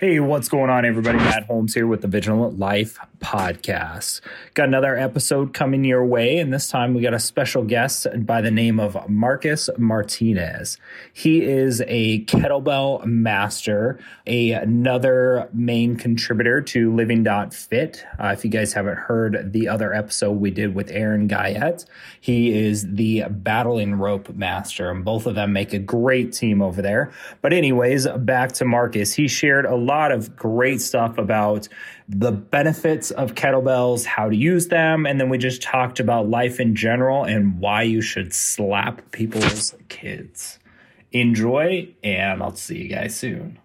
Hey, what's going on, everybody? Matt Holmes here with the Vigilant Life podcast. Got another episode coming your way, and this time we got a special guest by the name of Marcus Martinez. He is a kettlebell master, a, another main contributor to Living Fit. Uh, if you guys haven't heard the other episode we did with Aaron Guyette, he is the battling rope master, and both of them make a great team over there. But, anyways, back to Marcus. He shared a lot of great stuff about the benefits of kettlebells, how to use them, and then we just talked about life in general and why you should slap people's kids. Enjoy, and I'll see you guys soon.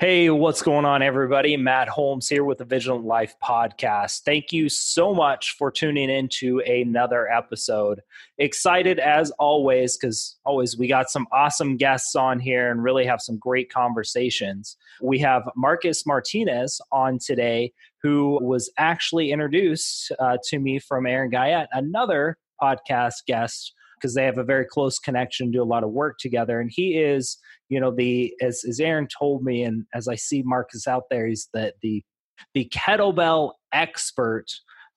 Hey, what's going on, everybody? Matt Holmes here with the Vigilant Life podcast. Thank you so much for tuning in to another episode. Excited as always, because always we got some awesome guests on here and really have some great conversations. We have Marcus Martinez on today, who was actually introduced uh, to me from Aaron Guyette, another podcast guest because they have a very close connection, do a lot of work together. And he is you know the as as Aaron told me, and as I see Marcus out there, he's the the the kettlebell expert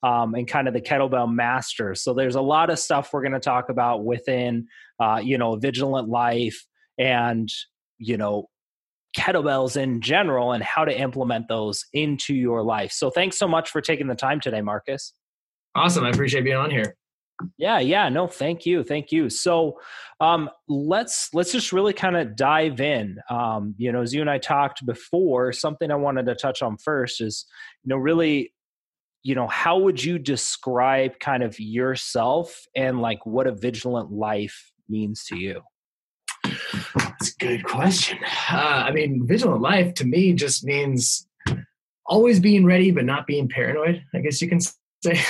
um, and kind of the kettlebell master. So there's a lot of stuff we're going to talk about within uh, you know vigilant life and you know kettlebells in general and how to implement those into your life. So thanks so much for taking the time today, Marcus. Awesome. I appreciate being on here. Yeah, yeah, no, thank you, thank you. So, um, let's let's just really kind of dive in. Um, you know, as you and I talked before, something I wanted to touch on first is, you know, really, you know, how would you describe kind of yourself and like what a vigilant life means to you? That's a good question. Uh, I mean, vigilant life to me just means always being ready, but not being paranoid. I guess you can say.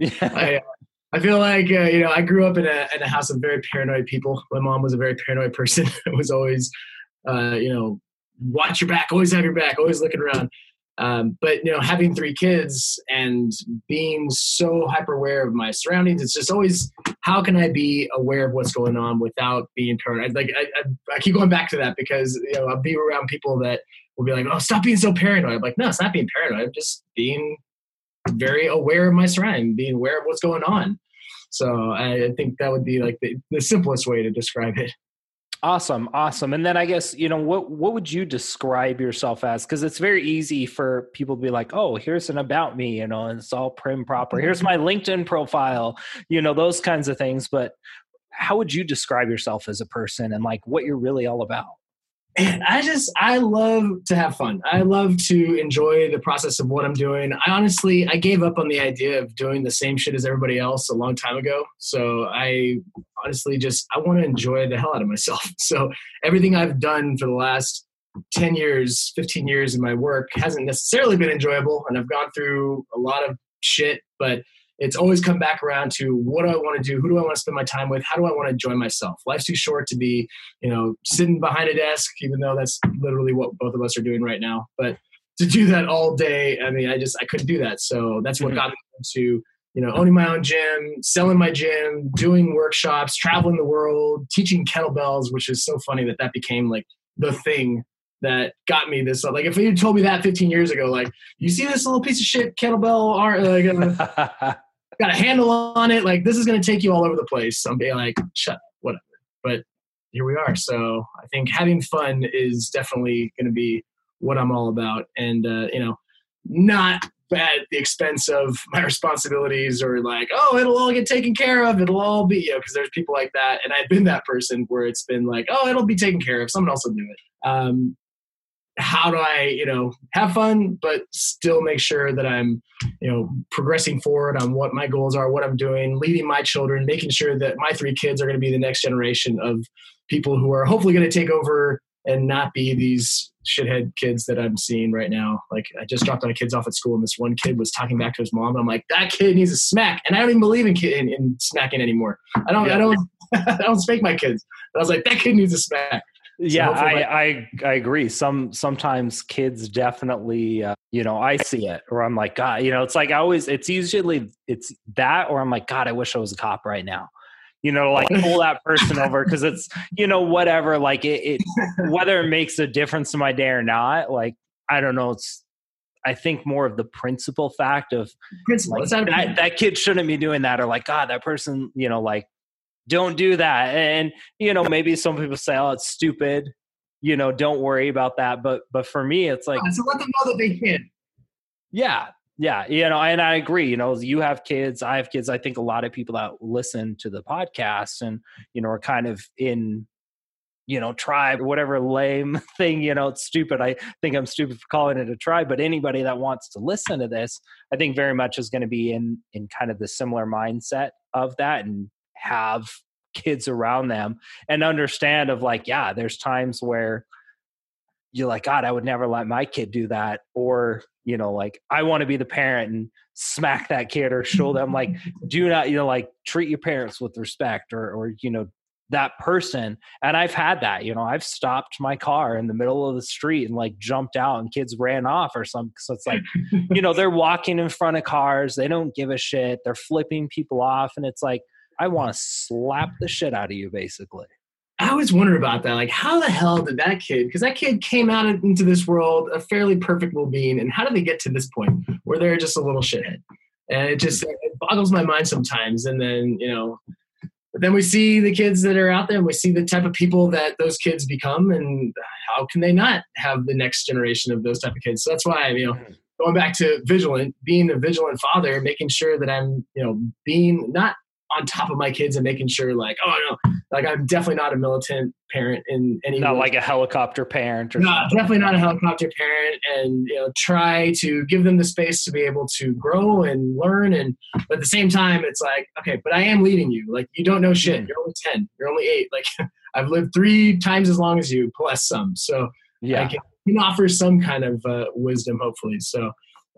Yeah. I, I feel like uh, you know I grew up in a in a house of very paranoid people. My mom was a very paranoid person. it was always, uh, you know, watch your back, always have your back, always looking around. Um, but you know, having three kids and being so hyper aware of my surroundings, it's just always how can I be aware of what's going on without being paranoid? Like I, I, I keep going back to that because you know I'll be around people that will be like, "Oh, stop being so paranoid." I'm like, no, it's not being paranoid. I'm just being very aware of my surroundings, being aware of what's going on. So I think that would be like the, the simplest way to describe it. Awesome, awesome. And then I guess you know what what would you describe yourself as? Because it's very easy for people to be like, "Oh, here's an about me," you know, and it's all prim proper. Mm-hmm. Here's my LinkedIn profile, you know, those kinds of things. But how would you describe yourself as a person and like what you're really all about? I just I love to have fun. I love to enjoy the process of what I'm doing. I honestly I gave up on the idea of doing the same shit as everybody else a long time ago. So I honestly just I want to enjoy the hell out of myself. So everything I've done for the last 10 years, 15 years in my work hasn't necessarily been enjoyable and I've gone through a lot of shit, but it's always come back around to what do I want to do? Who do I want to spend my time with? How do I want to enjoy myself? Life's too short to be, you know, sitting behind a desk, even though that's literally what both of us are doing right now. But to do that all day, I mean, I just I couldn't do that. So that's what mm-hmm. got me into you know owning my own gym, selling my gym, doing workshops, traveling the world, teaching kettlebells, which is so funny that that became like the thing that got me this. Like if you told me that 15 years ago, like you see this little piece of shit kettlebell art, like, uh, got a handle on it. Like this is going to take you all over the place. I'm being like, shut up, whatever. But here we are. So I think having fun is definitely going to be what I'm all about. And, uh, you know, not at the expense of my responsibilities or like, oh, it'll all get taken care of. It'll all be, you know, because there's people like that. And I've been that person where it's been like, oh, it'll be taken care of. Someone else will do it. Um, how do I, you know, have fun, but still make sure that I'm, you know, progressing forward on what my goals are, what I'm doing, leading my children, making sure that my three kids are going to be the next generation of people who are hopefully going to take over and not be these shithead kids that I'm seeing right now. Like I just dropped my kids off at school and this one kid was talking back to his mom and I'm like, that kid needs a smack. And I don't even believe in, kid, in, in smacking anymore. I don't, yeah. I don't, I don't spank my kids. But I was like, that kid needs a smack yeah I, I i agree some sometimes kids definitely uh, you know i see it or i'm like god you know it's like i always it's usually it's that or i'm like god i wish i was a cop right now you know like pull that person over because it's you know whatever like it, it whether it makes a difference to my day or not like I don't know. It's I think more of the principal fact of principle. Like, that, that kid shouldn't be doing that, or like, God, that person, you know, like, don't do that. And you know, maybe some people say, "Oh, it's stupid," you know, don't worry about that. But but for me, it's like, so let them know that they can. Yeah, yeah, you know, and I agree. You know, you have kids, I have kids. I think a lot of people that listen to the podcast and you know are kind of in you know, tribe, whatever lame thing, you know, it's stupid. I think I'm stupid for calling it a tribe, but anybody that wants to listen to this, I think very much is going to be in in kind of the similar mindset of that and have kids around them and understand of like, yeah, there's times where you're like, God, I would never let my kid do that. Or, you know, like I want to be the parent and smack that kid or show them like, do not, you know, like treat your parents with respect or, or, you know, that person and i've had that you know i've stopped my car in the middle of the street and like jumped out and kids ran off or something so it's like you know they're walking in front of cars they don't give a shit they're flipping people off and it's like i want to slap the shit out of you basically I always wonder about that. Like, how the hell did that kid? Because that kid came out into this world a fairly perfect little being, and how did they get to this point where they're just a little shithead? And it just it boggles my mind sometimes. And then you know, but then we see the kids that are out there and we see the type of people that those kids become and how can they not have the next generation of those type of kids so that's why you know mm-hmm. going back to vigilant being a vigilant father making sure that i'm you know being not on top of my kids and making sure like oh no like i'm definitely not a militant parent in any not way. like a helicopter parent or no something. definitely not a helicopter parent and you know try to give them the space to be able to grow and learn and but at the same time it's like okay but i am leading you. Like you don't know shit. Mm. you're only 10 you're only 8 like i've lived three times as long as you plus some. So yeah i can, can offer some kind of uh, wisdom hopefully. So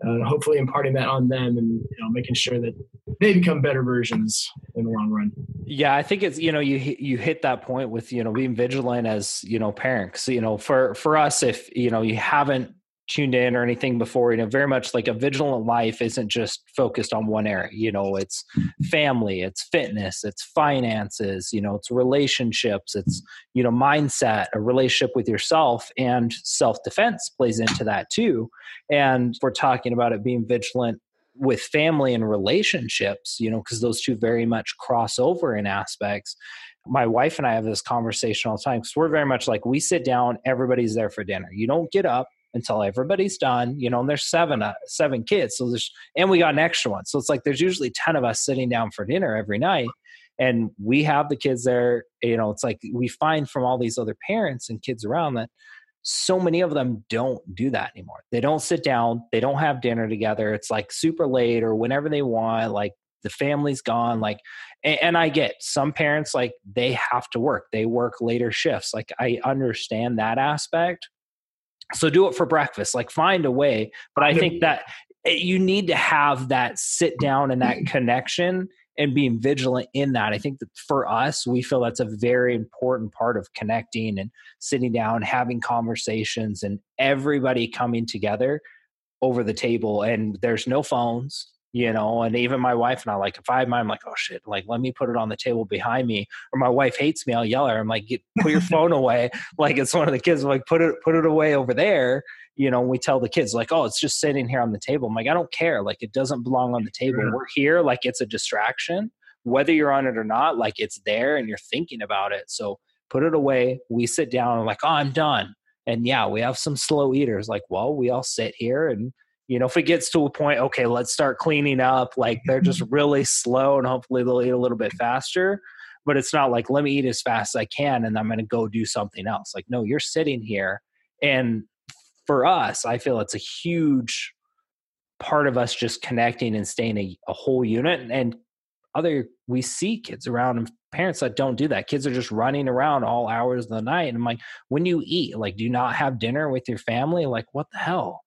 uh, hopefully imparting that on them and you know making sure that they become better versions in the long run. Yeah i think it's you know you you hit that point with you know being vigilant as you know parents. You know for for us if you know you haven't tuned in or anything before you know very much like a vigilant life isn't just focused on one area you know it's mm-hmm. family it's fitness it's finances you know it's relationships it's you know mindset a relationship with yourself and self-defense plays into that too and we're talking about it being vigilant with family and relationships you know because those two very much cross over in aspects my wife and I have this conversation all the time because we're very much like we sit down, everybody's there for dinner. You don't get up, until everybody's done you know and there's seven uh, seven kids so there's and we got an extra one. So it's like there's usually 10 of us sitting down for dinner every night and we have the kids there you know it's like we find from all these other parents and kids around that so many of them don't do that anymore. They don't sit down they don't have dinner together it's like super late or whenever they want like the family's gone like and, and i get some parents like they have to work they work later shifts like i understand that aspect so do it for breakfast like find a way. But i think that eh, you need to have that sit down and that connection and being vigilant in that. I think that for us we feel that's a very important part of connecting and sitting down having conversations and everybody coming together over the table. And there's no phones you know and even my wife and i like if i have mine i'm like oh shit like let me put it on the table behind me. Or my wife hates me i'll yell at her i'm like put your phone away. Like it's one of the kids I'm like put it put it away over there you know we tell the kids like oh it's just sitting here on the table. I'm like i don't care like it doesn't belong on the table. Yeah. we're here like it's a distraction. Whether you're on it or not like it's there and you're thinking about it so put it away. We sit down and like oh i'm done. And yeah we have some slow eaters like well we all sit here and you know if it gets to a point okay let's start cleaning up like they're just mm-hmm. really slow and hopefully they'll eat a little bit faster but it's not like let me eat as fast as i can and i'm going to go do something else. Like no you're sitting here and for us i feel it's a huge part of us just connecting and staying a, a whole unit and other we see kids around and parents that don't do that. Kids are just running around all hours of the night and i'm like when you eat? Like do you not have dinner with your family? Like what the hell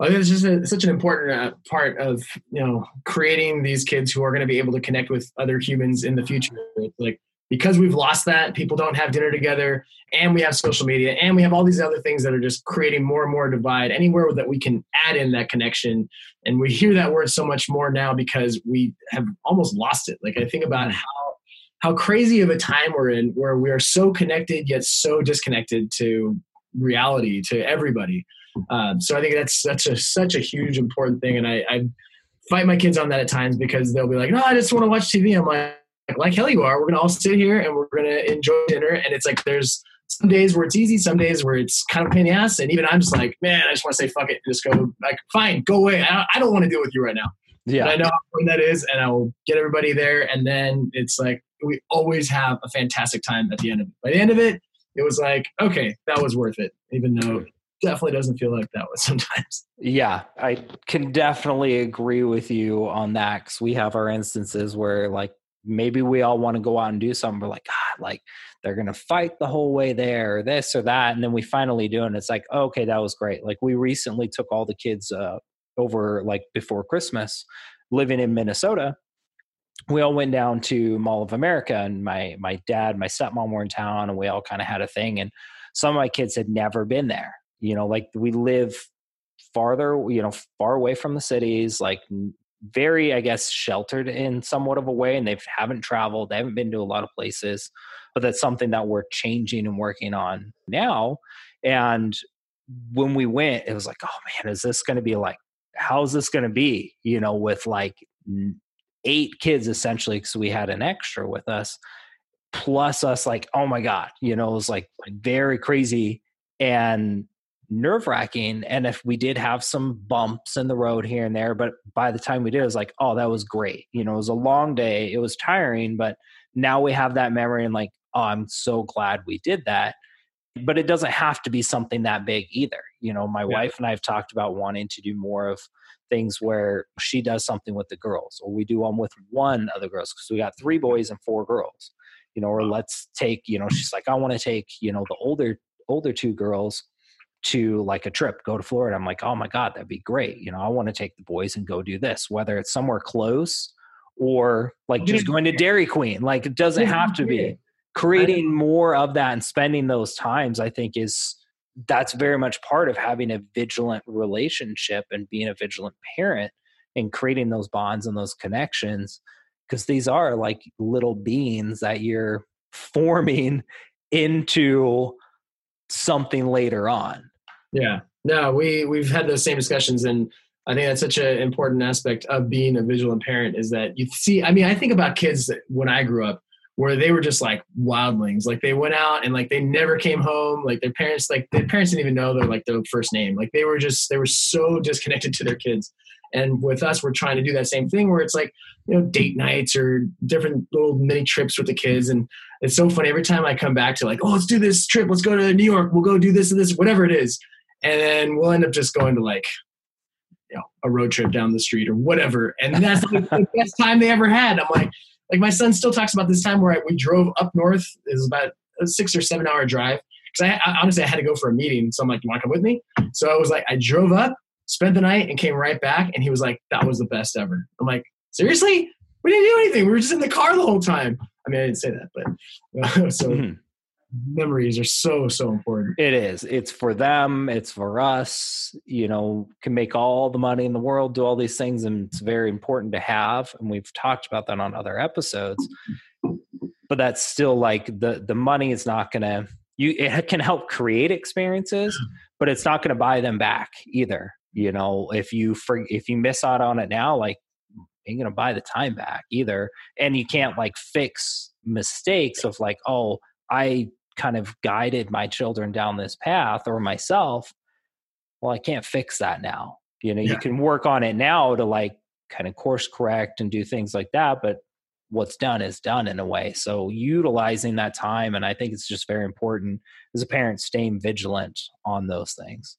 I think it's just a, such an important uh, part of you know creating these kids who are going to be able to connect with other humans in the future. It's like because we've lost that, people don't have dinner together, and we have social media, and we have all these other things that are just creating more and more divide. Anywhere that we can add in that connection, and we hear that word so much more now because we have almost lost it. Like I think about how how crazy of a time we're in, where we are so connected yet so disconnected to reality, to everybody Um, so I think that's such a such a huge important thing, and I, I fight my kids on that at times because they'll be like, "No, I just want to watch TV." I'm like, "Like hell, you are. We're gonna all sit here and we're gonna enjoy dinner." And it's like there's some days where it's easy, some days where it's kind of pain in the ass, and even I'm just like, "Man, I just want to say fuck it just go like, fine, go away. I don't, I don't want to deal with you right now." Yeah, but I know when that is, and I'll get everybody there, and then it's like we always have a fantastic time at the end of it. By the end of it, it was like, okay, that was worth it, even though definitely doesn't feel like that was sometimes. Yeah, I can definitely agree with you on that because we have our instances where like maybe we all want to go out and do something. We're like, God, like they're gonna fight the whole way there, or this or that, and then we finally do, and it's like, okay, that was great. Like we recently took all the kids uh, over like before Christmas, living in Minnesota. We all went down to Mall of America, and my my dad, my stepmom were in town, and we all kind of had a thing. And some of my kids had never been there, you know like we live farther you know far away from the cities like very i guess sheltered in somewhat of a way and they haven't traveled they haven't been to a lot of places but that's something that we're changing and working on now and when we went it was like oh man is this going to be like how's this going to be? You know with like eight kids essentially because we had an extra with us plus us like oh my god you know it was like very crazy and nerve wracking. And if we did have some bumps in the road here and there, but by the time we did, it was like, oh, that was great. You know, it was a long day. It was tiring, but now we have that memory and like, oh, I'm so glad we did that. But it doesn't have to be something that big either. You know, my yeah. wife and I have talked about wanting to do more of things where she does something with the girls, or we do one with one of the girls because we got three boys and four girls. You know, or let's take, you know, she's like, I want to take, you know, the older older two girls to like a trip, go to Florida. I'm like, oh my God, that'd be great. You know, I want to take the boys and go do this, whether it's somewhere close or like just going to Dairy Queen. Like it doesn't have to be. Creating more of that and spending those times, I think, is that's very much part of having a vigilant relationship and being a vigilant parent and creating those bonds and those connections. Because these are like little beings that you're forming into something later on. Yeah. No, we we've had those same discussions and I think that's such an important aspect of being a vigilant parent is that you see I mean I think about kids when I grew up where they were just like wildlings like they went out and like they never came home like their parents like their parents didn't even know their like their first name like they were just they were so disconnected to their kids and with us we're trying to do that same thing where it's like you know date nights or different little mini trips with the kids. And it's so funny every time i come back to like oh let's do this trip. Let's go to new york. We'll go do this and this whatever it is. And then we'll end up just going to like you know a road trip down the street or whatever. And that's like the best time they ever had. I'm like like my son still talks about this time where I, we drove up north. It was about a six or seven hour drive. Because I, I, honestly i had to go for a meeting. So i'm like you want to come with me? So i was like i drove up spent the night and came right back and he was like that was the best ever. I'm like seriously? We didn't do anything. We were just in the car the whole time. I mean i didn't say that but so mm-hmm. memories are so so important. It is. It's for them. It's for us you know can make all the money in the world do all these things and it's very important to have and we've talked about that on other episodes. But that's still like the the money is not going to you it can help create experiences but it's not going to buy them back either you know if you for, if you miss out on it now like ain't to buy the time back either and you can't like fix mistakes of like oh i kind of guided my children down this path or myself well i can't fix that now you know yeah. you can work on it now to like kind of course correct and do things like that but what's done is done in a way so utilizing that time and i think it's just very important as a parent staying vigilant on those things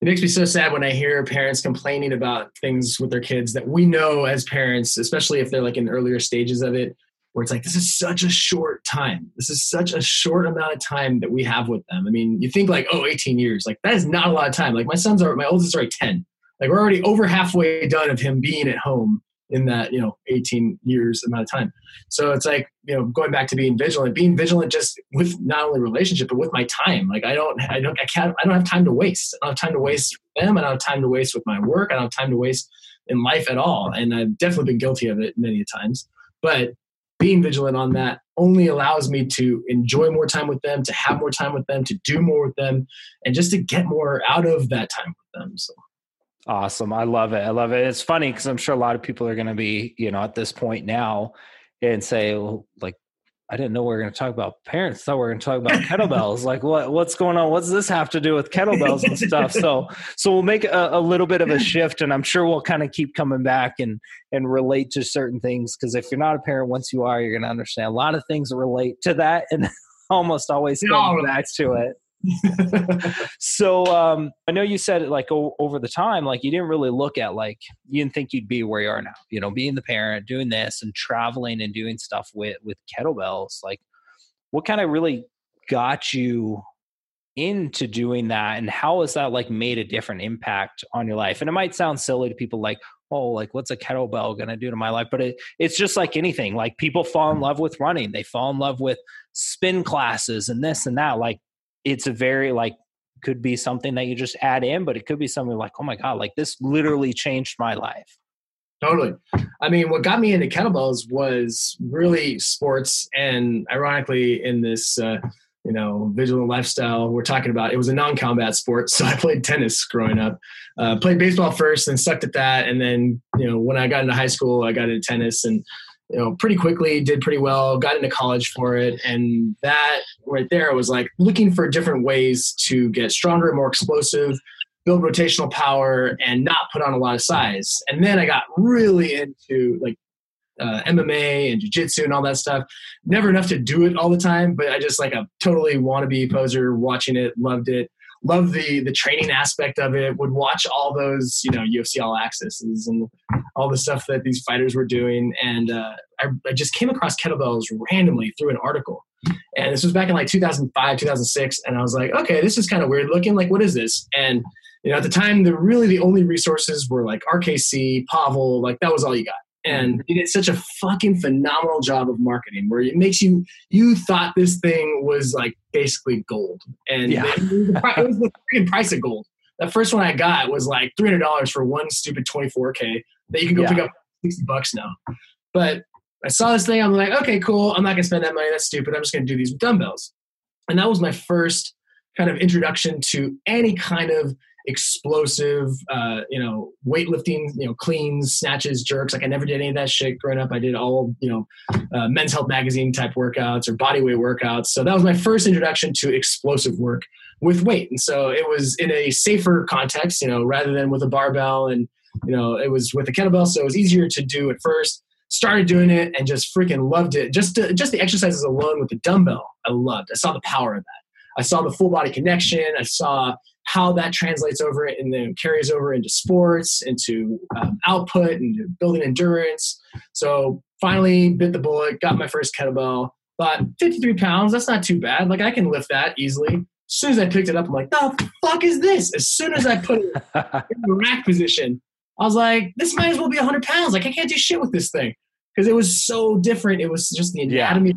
it makes me so sad when I hear parents complaining about things with their kids that we know as parents, especially if they're like in earlier stages of it, where it's like this is such a short time. This is such a short amount of time that we have with them. I mean you think like oh 18 years. Like that is not a lot of time. Like my sons are my oldest is already 10 like we're already over halfway done of him being at home in that you know 18 years amount of time. So it's like you know going back to being vigilant being vigilant just with not only relationship but with my time. Like i don't i don't i can't i don't have time to waste. I don't have time to waste with them. I don't have time to waste with my work. I don't have time to waste in life at all. And i've definitely been guilty of it many times. But being vigilant on that only allows me to enjoy more time with them, to have more time with them, to do more with them, and just to get more out of that time with them. So awesome. I love it. I love it. It's funny because I'm sure a lot of people are going to be, you know, at this point now and say, well, like, I didn't know we were going to talk about parents. I thought we were going to talk about kettlebells. like, what what's going on? What's this have to do with kettlebells and stuff? So, so we'll make a, a little bit of a shift, and I'm sure we'll kind of keep coming back and and relate to certain things. Because if you're not a parent, once you are, you're going to understand a lot of things relate to that, and almost always come back to it. so um, I know you said like o- over the time, like you didn't really look at like you didn't think you'd be where you are now. You know, being the parent, doing this, and traveling and doing stuff with with kettlebells. Like, what kind of really got you into doing that, and how has that like made a different impact on your life? And it might sound silly to people, like, oh, like what's a kettlebell going to do to my life? But it, it's just like anything. Like people fall in love with running, they fall in love with spin classes and this and that. Like it's a very like could be something that you just add in, but it could be something like, oh my God, like this literally changed my life. Totally. I mean, what got me into kettlebells was really sports, and ironically, in this uh, you know vigilant lifestyle we're talking about, it was a non-combat sport. So I played tennis growing up. Uh, played baseball first, and sucked at that, and then you know when I got into high school, I got into tennis, and you know, pretty quickly, did pretty well, got into college for it. And that right there was like looking for different ways to get stronger, more explosive, build rotational power, and not put on a lot of size. And then I got really into like uh, MMA and jiu-jitsu and all that stuff. Never enough to do it all the time, but I just like a totally wannabe poser watching it, loved it loved the the training aspect of it. Would watch all those you know UFC All Accesses and all the stuff that these fighters were doing, and uh, I, I just came across kettlebells randomly through an article. And this was back in like 2005, 2006, and I was like, okay, this is kind of weird looking. Like, what is this? And you know, at the time, the really the only resources were like RKC, Pavel, like that was all you got and mm-hmm. he did such a fucking phenomenal job of marketing where it makes you you thought this thing was like basically gold. And yeah. it, was the, it was the freaking price of gold. That first one i got was like $300 for one stupid 24k that you can go yeah. pick up 60 bucks now. But i saw this thing i'm like okay cool. I'm not gonna spend that money. That's stupid. I'm just gonna do these dumbbells. And that was my first kind of introduction to any kind of explosive, uh, you know, weightlifting, you know, cleans, snatches, jerks. Like I never did any of that shit growing up. I did all, you know, uh, men's health magazine type workouts or bodyweight workouts. So that was my first introduction to explosive work with weight. And so it was in a safer context, you know, rather than with a barbell and, you know, it was with a kettlebell. So it was easier to do at first. Started doing it and just freaking loved it. Just to, just the exercises alone with the dumbbell, I loved. I saw the power of that. I saw the full body connection. I saw how that translates over and then carries over into sports, into um, output, and building endurance. So finally bit the bullet, got my first kettlebell. Thought 53 pounds, that's not too bad. Like I can lift that easily. As soon as I picked it up, I'm like, the fuck is this? As soon as I put it in the rack position, I was like, this might as well be 100 pounds. Like I can't do shit with this thing because it was so different. It was just the anatomy yeah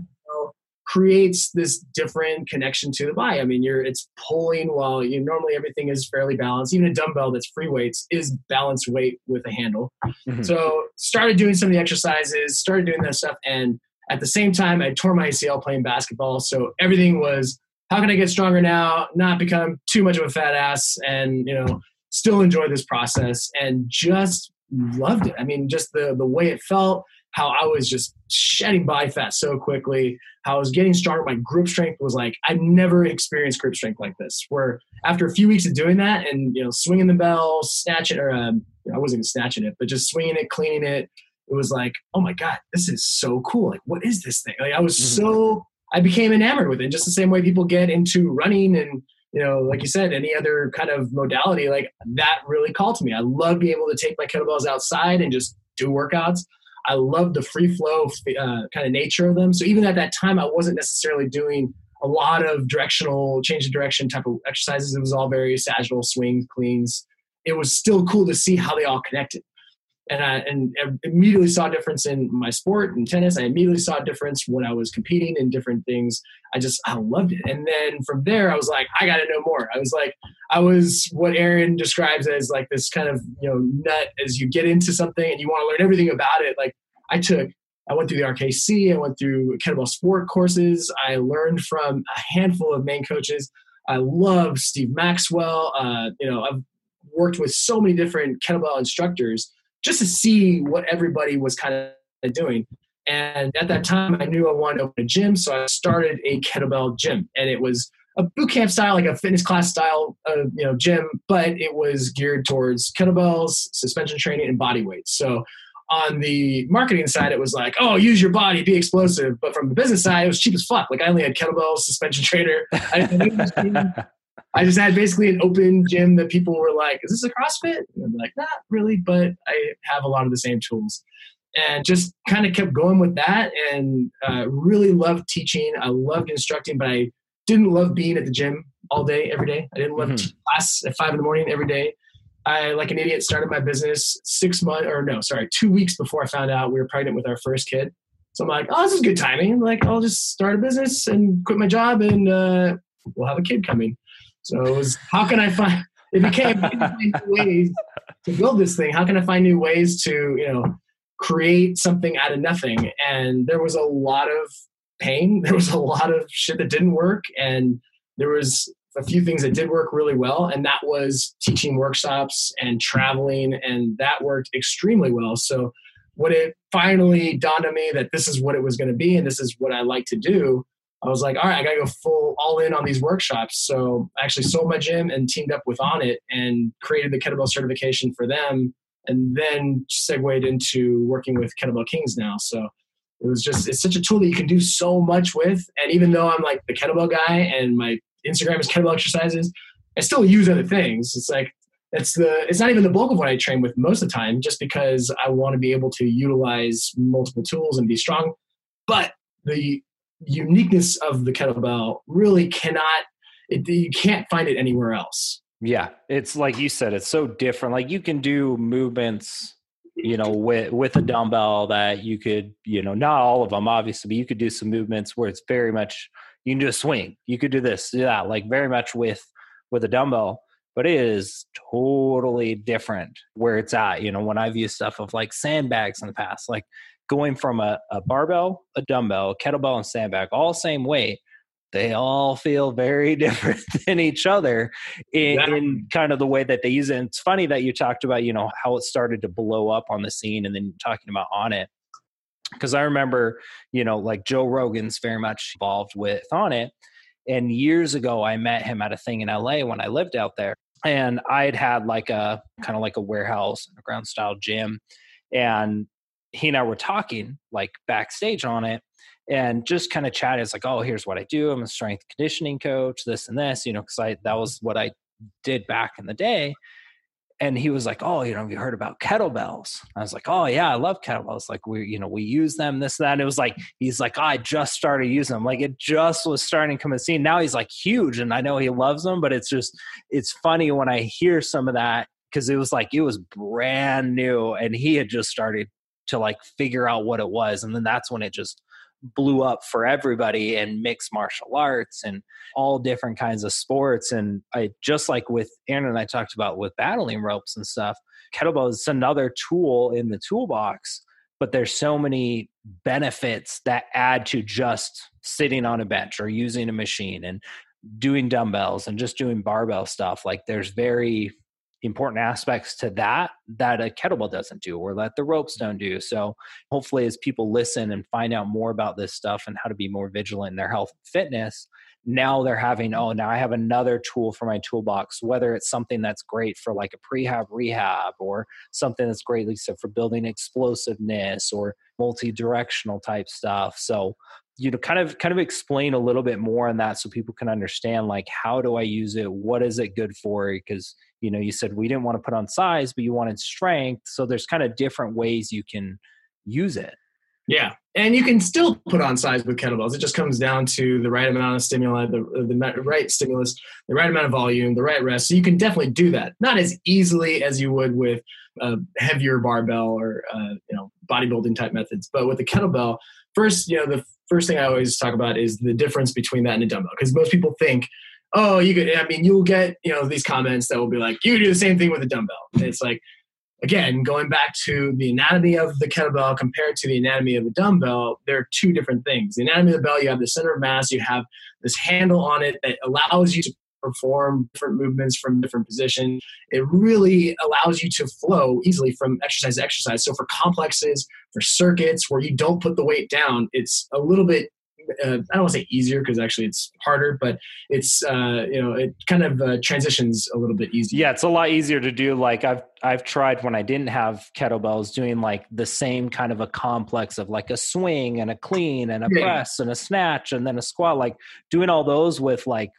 creates this different connection to the body. I mean, you're it's pulling while you normally everything is fairly balanced. Even a dumbbell that's free weights is balanced weight with a handle. Mm-hmm. So started doing some of the exercises, started doing that stuff, and at the same time, I tore my ACL playing basketball. So everything was how can I get stronger now, not become too much of a fat ass, and you know still enjoy this process, and just loved it. I mean, just the the way it felt how I was just shedding body fat so quickly, how I was getting stronger. My grip strength was like, I never experienced grip strength like this. Where after a few weeks of doing that and, you know, swinging the bell, snatching, or um, I wasn't even snatching it, but just swinging it, cleaning it, it was like, oh my God, this is so cool. Like, what is this thing? Like, I was mm-hmm. so, I became enamored with it, just the same way people get into running and, you know, like you said, any other kind of modality, like that really called to me. I love being able to take my kettlebells outside and just do workouts. I love the free flow uh, kind of nature of them. So even at that time, I wasn't necessarily doing a lot of directional change of direction type of exercises. It was all very sagittal swings, cleans. It was still cool to see how they all connected and I and immediately saw a difference in my sport and tennis. I immediately saw a difference when I was competing in different things. I just I loved it, and then from there I was like, I got to know more. I was like, I was what Aaron describes as like this kind of you know nut as you get into something and you want to learn everything about it. Like I took. I went through the RKC. I went through kettlebell sport courses. I learned from a handful of main coaches. I love Steve Maxwell. Uh, you know, I've worked with so many different kettlebell instructors just to see what everybody was kind of doing. And at that time, I knew I wanted to open a gym, so I started a kettlebell gym, and it was a boot camp style, like a fitness class style, uh, you know, gym, but it was geared towards kettlebells, suspension training, and body weights. So on the marketing side, it was like, oh, use your body, be explosive. But from the business side, it was cheap as fuck. Like I only had kettlebells, suspension trainer. I, I just had basically an open gym that people were like, is this a CrossFit? And I'm like, not really, but I have a lot of the same tools. And just kind of kept going with that and uh, really loved teaching. I loved instructing, but I didn't love being at the gym all day, every day. I didn't love mm-hmm. class at five in the morning every day. I, like an idiot, started my business six months, or no, sorry, two weeks before I found out we were pregnant with our first kid. So I'm like, oh, this is good timing. Like, I'll just start a business and quit my job, and uh, we'll have a kid coming. So it was, how can I find? It became ways to build this thing. How can I find new ways to, you know, create something out of nothing? And there was a lot of pain. There was a lot of shit that didn't work, and there was a few things that did work really well, and that was teaching workshops and traveling, and that worked extremely well. So when it finally dawned on me that this is what it was going to be and this is what I like to do, I was like, all right, I got to go full all in on these workshops. So I actually sold my gym and teamed up with Onnit and created the kettlebell certification for them, and then segued into working with Kettlebell Kings now. So it was just it's such a tool that you can do so much with. And even though I'm like the kettlebell guy and my Instagram is kettlebell exercises, I still use other things. It's like it's the it's not even the bulk of what I train with most of the time, just because I want to be able to utilize multiple tools and be strong. But the uniqueness of the kettlebell really cannot it, you can't find it anywhere else. Yeah, it's like you said, it's so different. Like you can do movements you know with with a dumbbell that you could you know not all of them obviously but you could do some movements where it's very much you can do a swing you could do this do that like very much with with a dumbbell but it is totally different where it's at you know when i've used stuff of like sandbags in the past like going from a, a barbell a dumbbell a kettlebell and sandbag all same weight they all feel very different than each other in, yeah. in, kind of the way that they use it. And it's funny that you talked about, you know, how it started to blow up on the scene and then talking about Onnit. Because I remember, you know, like Joe Rogan's very much involved with Onnit. And years ago, I met him at a thing in LA when I lived out there. And I'd had like a kind of like a warehouse, a ground style gym. And he and I were talking like backstage on it and just kind of chat. It's like, oh, here's what I do. I'm a strength conditioning coach, this and this, you know, because I that was what I did back in the day. And he was like, oh, you know, have you heard about kettlebells? I was like, oh yeah, I love kettlebells. Like we, you know, we use them, this, and that. And it was like, he's like, oh, I just started using them. Like it just was starting to come and see. Now he's like huge, and I know he loves them, but it's just, it's funny when I hear some of that because it was like it was brand new, and he had just started to like figure out what it was, and then that's when it just blew up for everybody in mixed martial arts and all different kinds of sports. And I just like with Aaron and I talked about with battling ropes and stuff, kettlebell is another tool in the toolbox, but there's so many benefits that add to just sitting on a bench or using a machine and doing dumbbells and just doing barbell stuff. Like there's very important aspects to that that a kettlebell doesn't do or that the ropes don't do. So hopefully as people listen and find out more about this stuff and how to be more vigilant in their health and fitness, now they're having, oh, now I have another tool for my toolbox, whether it's something that's great for like a prehab rehab or something that's great, Lisa, for building explosiveness or multi-directional type stuff. So you know kind of kind of explain a little bit more on that so people can understand like how do i use it? What is it good for? Because you know you said we didn't want to put on size but you wanted strength so there's kind of different ways you can use it. Yeah and you can still put on size with kettlebells. It just comes down to the right amount of stimuli the, the right stimulus the right amount of volume the right rest so you can definitely do that. Not as easily as you would with a heavier barbell or uh, you know bodybuilding type methods but with the kettlebell first you know the first thing I always talk about is the difference between that and a dumbbell. Because most people think, oh, you could, I mean, you'll get, you know, these comments that will be like, you do the same thing with a dumbbell. And it's like, again, going back to the anatomy of the kettlebell compared to the anatomy of the dumbbell, they're two different things. The anatomy of the bell, you have the center of mass, you have this handle on it that allows you to perform different movements from different positions. It really allows you to flow easily from exercise to exercise. So for complexes, for circuits where you don't put the weight down, it's a little bit uh, I don't want to say easier because actually it's harder, but it's uh, you know it kind of uh, transitions a little bit easier. Yeah, it's a lot easier to do. Like I've I've tried when I didn't have kettlebells, doing like the same kind of a complex of like a swing and a clean and a yeah. press and a snatch and then a squat. Like doing all those with like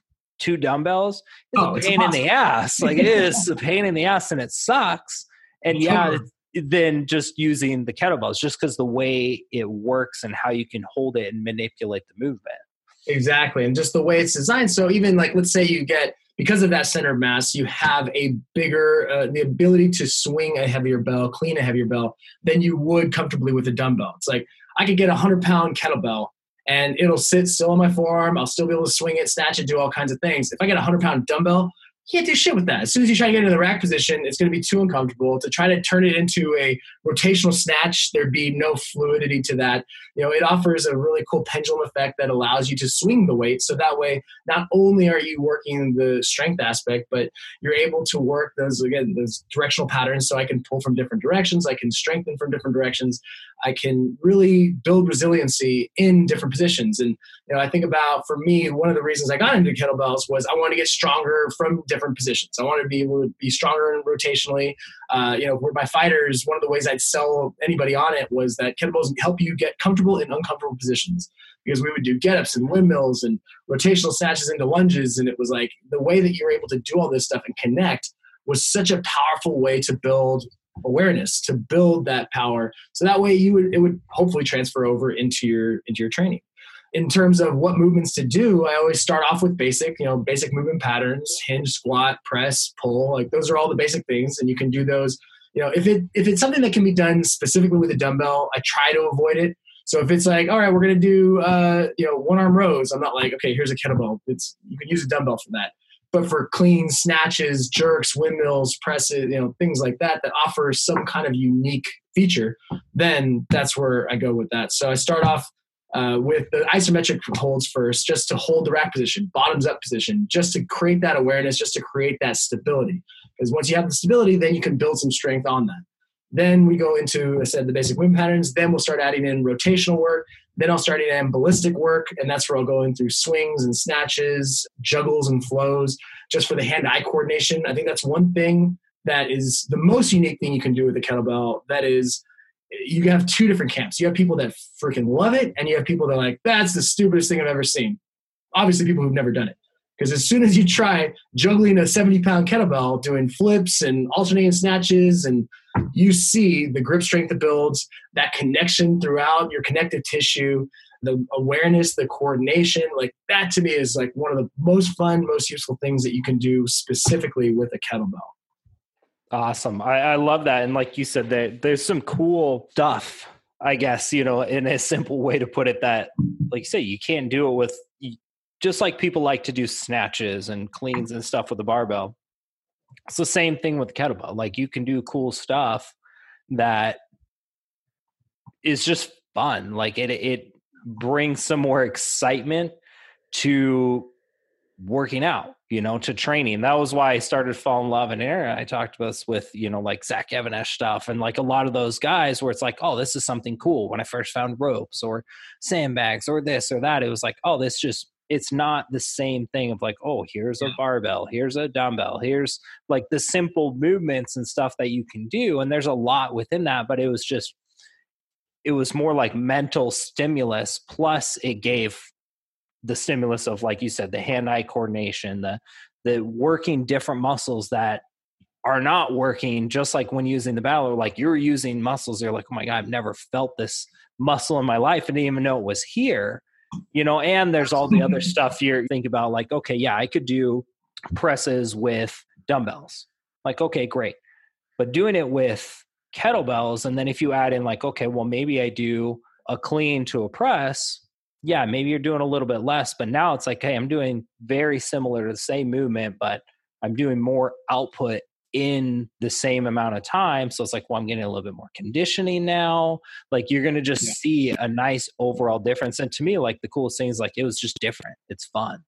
two dumbbells is oh, a pain in the ass. Like it is a pain in the ass and it sucks. And yeah, than just using the kettlebells just because the way it works and how you can hold it and manipulate the movement. Exactly and just the way it's designed. So even like let's say you get because of that center of mass you have a bigger uh, the ability to swing a heavier bell clean a heavier bell than you would comfortably with a dumbbell. It's like i could get a 100 pound kettlebell and it'll sit still on my forearm. I'll still be able to swing it snatch it do all kinds of things. If i get a 100 pound dumbbell can't do shit with that. As soon as you try to get into the rack position, it's going to be too uncomfortable. To try to turn it into a rotational snatch, there'd be no fluidity to that. You know, it offers a really cool pendulum effect that allows you to swing the weight. So that way, not only are you working the strength aspect, but you're able to work those again those directional patterns. So I can pull from different directions. I can strengthen from different directions. I can really build resiliency in different positions. And you know, I think about for me, one of the reasons I got into kettlebells was I wanted to get stronger from different positions. I wanted to be able to be stronger rotationally. Uh, you know, with my fighters, one of the ways I'd sell anybody on it was that kettlebells help you get comfortable in uncomfortable positions because we would do get-ups and windmills and rotational snatches into lunges and it was like the way that you're able to do all this stuff and connect was such a powerful way to build awareness to build that power so that way you would it would hopefully transfer over into your into your training in terms of what movements to do i always start off with basic you know basic movement patterns hinge squat press pull like those are all the basic things and you can do those. You know if it if it's something that can be done specifically with a dumbbell i try to avoid it. So if it's like all right we're to do uh, you know one arm rows i'm not like okay here's a kettlebell. It's you can use a dumbbell for that. But for clean snatches, jerks, windmills, presses, you know, things like that that offer some kind of unique feature, then that's where I go with that. So I start off uh, with the isometric holds first, just to hold the rack position, bottoms up position, just to create that awareness, just to create that stability. Because once you have the stability, then you can build some strength on that. Then we go into, I said, the basic movement patterns. Then we'll start adding in rotational work. Then I'll start adding in ballistic work, and that's where I'll go in through swings and snatches, juggles and flows, just for the hand-eye coordination. I think that's one thing that is the most unique thing you can do with the kettlebell. That is, you have two different camps. You have people that freaking love it, and you have people that are like, that's the stupidest thing I've ever seen. Obviously, people who've never done it. Because as soon as you try juggling a 70 pound kettlebell, doing flips and alternating snatches, and you see the grip strength it builds, that connection throughout your connective tissue, the awareness, the coordination, like that to me is like one of the most fun, most useful things that you can do specifically with a kettlebell. Awesome. I, I love that. And like you said, that there's some cool stuff, I guess, you know, in a simple way to put it that, like you say, you can't do it with just like people like to do snatches and cleans and stuff with the barbell it's the same thing with kettlebell like you can do cool stuff that is just fun like it it brings some more excitement to working out you know to training. That was why i started fall in love and air i talked about this with you know like zach Even-Esh stuff and like a lot of those guys where it's like oh this is something cool. When i first found ropes or sandbags or this or that it was like oh this just it's not the same thing of like oh here's a barbell here's a dumbbell here's like the simple movements and stuff that you can do. And there's a lot within that but it was just it was more like mental stimulus plus it gave the stimulus of like you said the hand eye coordination the the working different muscles that are not working just like when using the battle like you're using muscles you're like oh my god i've never felt this muscle in my life and didn't even know it was here you know, and there's all the other stuff you think about, like, okay, yeah, I could do presses with dumbbells. Like, okay, great. But doing it with kettlebells, and then if you add in, like, okay, well, maybe I do a clean to a press, yeah, maybe you're doing a little bit less, but now it's like, hey, I'm doing very similar to the same movement, but I'm doing more output in the same amount of time. So it's like, well, I'm getting a little bit more conditioning now. Like you're going to just yeah. see a nice overall difference. And to me, like the coolest thing is like, it was just different. It's fun.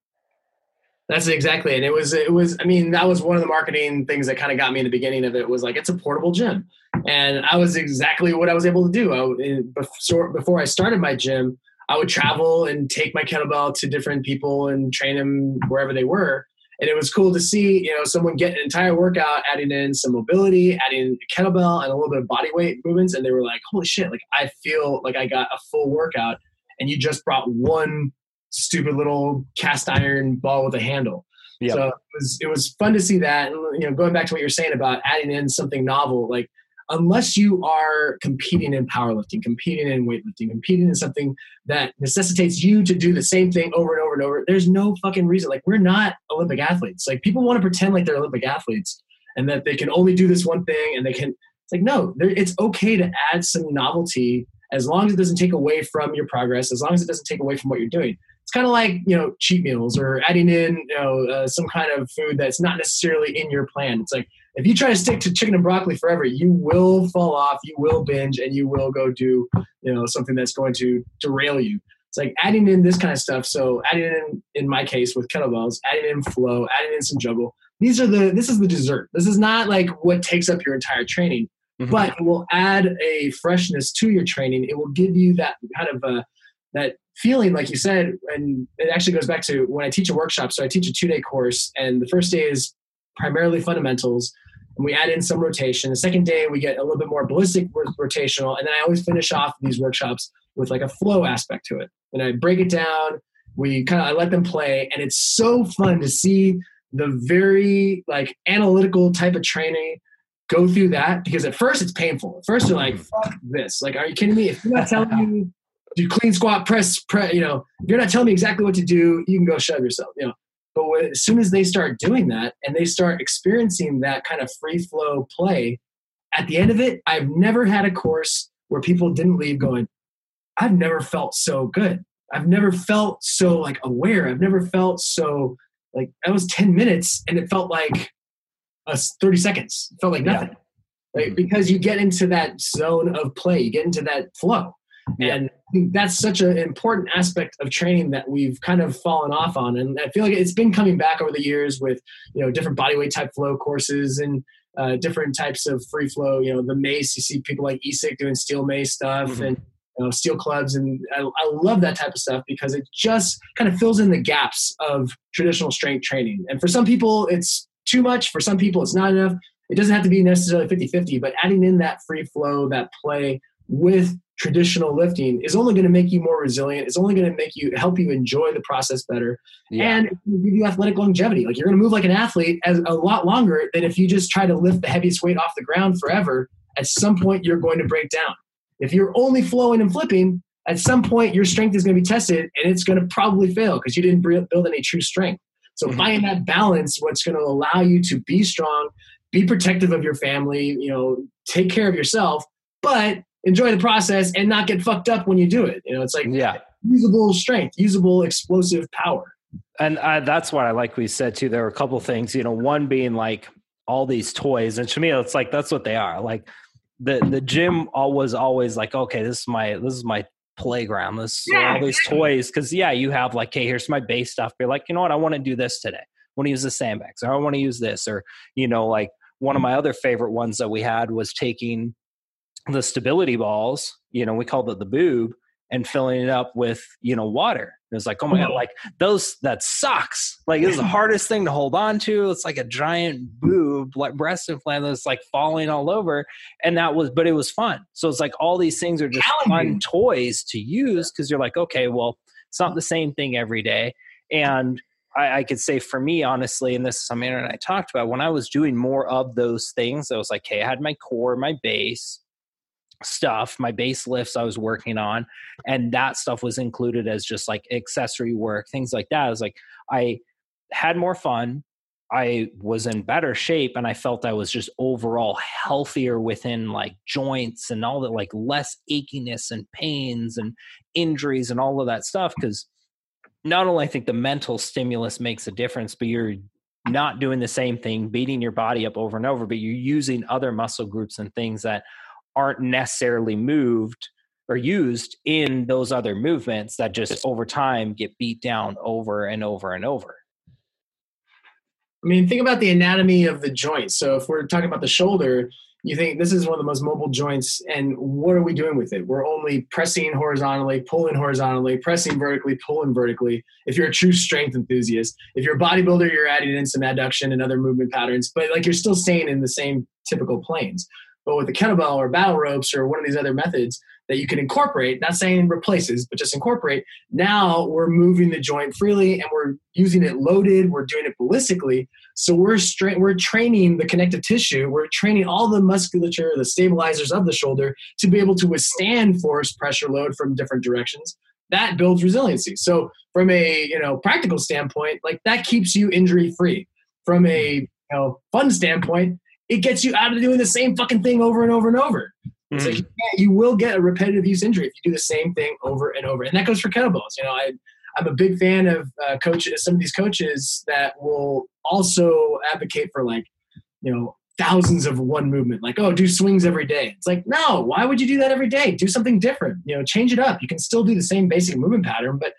That's exactly, and it was it was. I mean, that was one of the marketing things that kind of got me in the beginning of it. Was like it's a portable gym, and I was exactly what I was able to do. I, eh, before before I started my gym, I would travel and take my kettlebell to different people and train them wherever they were. And it was cool to see, you know, someone get an entire workout, adding in some mobility, adding a kettlebell and a little bit of body weight movements, and they were like, "Holy shit! Like I feel like I got a full workout." And you just brought one stupid little cast iron ball with a handle. Yep. So it was it was fun to see that. And you know, going back to what you're saying about adding in something novel, like unless you are competing in powerlifting, competing in weightlifting, competing in something that necessitates you to do the same thing over and over and over, there's no fucking reason. Like we're not Olympic athletes. Like people want to pretend like they're Olympic athletes and that they can only do this one thing and they can. It's like no, it's okay to add some novelty as long as it doesn't take away from your progress, as long as it doesn't take away from what you're doing it's kind of like you know cheat meals or adding in you know uh, some kind of food that's not necessarily in your plan it's like if you try to stick to chicken and broccoli forever you will fall off you will binge and you will go do you know something that's going to derail you. It's like adding in this kind of stuff. So adding in in my case with kettlebells adding in flow adding in some juggle. These are the this is the dessert. This is not like what takes up your entire training mm-hmm. but it will add a freshness to your training. It will give you that kind of a that feeling like you said and it actually goes back to when i teach a workshop. So i teach a two day course and the first day is primarily fundamentals and we add in some rotation. The second day we get a little bit more ballistic rotational and then i always finish off these workshops with like a flow aspect to it. And i break it down. We kind of i let them play and it's so fun to see the very like analytical type of training go through that because at first it's painful. At first you're like fuck this. Like are you kidding me? If you're not telling me do clean squat, press, press. You know, if you're not telling me exactly what to do, you can go shove yourself. You know, but as soon as they start doing that and they start experiencing that kind of free flow play, at the end of it, I've never had a course where people didn't leave going, I've never felt so good. I've never felt so like aware. I've never felt so like that was 10 minutes and it felt like uh, 30 seconds. It felt like nothing. Yeah. Like, mm-hmm. because you get into that zone of play, you get into that flow. Yeah. And that's such an important aspect of training that we've kind of fallen off on. And I feel like it's been coming back over the years with, you know, different bodyweight type flow courses and uh, different types of free flow. You know, the mace, you see people like ESIC doing steel mace stuff mm-hmm. and you know, steel clubs. And I, I love that type of stuff because it just kind of fills in the gaps of traditional strength training. And for some people, it's too much. For some people, it's not enough. It doesn't have to be necessarily 50 50, but adding in that free flow, that play with traditional lifting is only going to make you more resilient. It's only going to make you help you enjoy the process better, yeah. and give you athletic longevity. Like you're going to move like an athlete as a lot longer than if you just try to lift the heaviest weight off the ground forever. At some point, you're going to break down. If you're only flowing and flipping, at some point your strength is going to be tested, and it's going to probably fail because you didn't build any true strength. So mm-hmm. finding that balance, what's going to allow you to be strong, be protective of your family, you know, take care of yourself, but enjoy the process and not get fucked up when you do it. You know, it's like yeah, usable strength, usable explosive power. And uh, that's what I like. We said too. There were a couple things. You know, one being like all these toys, and to me, it's like that's what they are. Like the the gym was always like, okay, this is my this is my playground. This yeah, all these toys because yeah, you have like, hey, here's my base stuff. You're like, you know what, I want to do this today. I want to use the sandbags, or I want to use this, or you know, like one of my other favorite ones that we had was taking the stability balls, you know, we called it the boob, and filling it up with, you know, water. It was like, oh my God, like those, that sucks. Like it's the hardest thing to hold on to. It's like a giant boob, like breast implant that's like falling all over. And that was, but it was fun. So it's like all these things are just fun toys to use because you're like, okay, well, it's not the same thing every day. And I, I, could say for me, honestly, and this is something that I talked about, when I was doing more of those things, I was like, hey, I had my core, my base, stuff, my base lifts I was working on, and that stuff was included as just like accessory work, things like that. I was like, I had more fun. I was in better shape and I felt I was just overall healthier within like joints and all that, like less achiness and pains and injuries and all of that stuff. Cause not only I think the mental stimulus makes a difference, but you're not doing the same thing, beating your body up over and over, but you're using other muscle groups and things that aren't necessarily moved or used in those other movements that just over time get beat down over and over and over. I mean, think about the anatomy of the joint. So if we're talking about the shoulder, you think this is one of the most mobile joints and what are we doing with it we're only pressing horizontally pulling horizontally pressing vertically pulling vertically if you're a true strength enthusiast if you're a bodybuilder you're adding in some adduction and other movement patterns but like you're still staying in the same typical planes but with the kettlebell or battle ropes or one of these other methods that you can incorporate, not saying replaces, but just incorporate, now we're moving the joint freely and we're using it loaded, we're doing it ballistically. So we're stra- we're training the connective tissue, we're training all the musculature, the stabilizers of the shoulder to be able to withstand force, pressure, load from different directions. That builds resiliency. So from a you know practical standpoint, like that keeps you injury free. From a you know fun standpoint, it gets you out of doing the same fucking thing over and over and over. Mm-hmm. So you, you will get a repetitive use injury if you do the same thing over and over, and that goes for kettlebells. You know, I I'm a big fan of uh, coaches. Some of these coaches that will also advocate for like, you know, thousands of one movement. Like, oh, do swings every day. It's like, no, why would you do that every day? Do something different. You know, change it up. You can still do the same basic movement pattern, but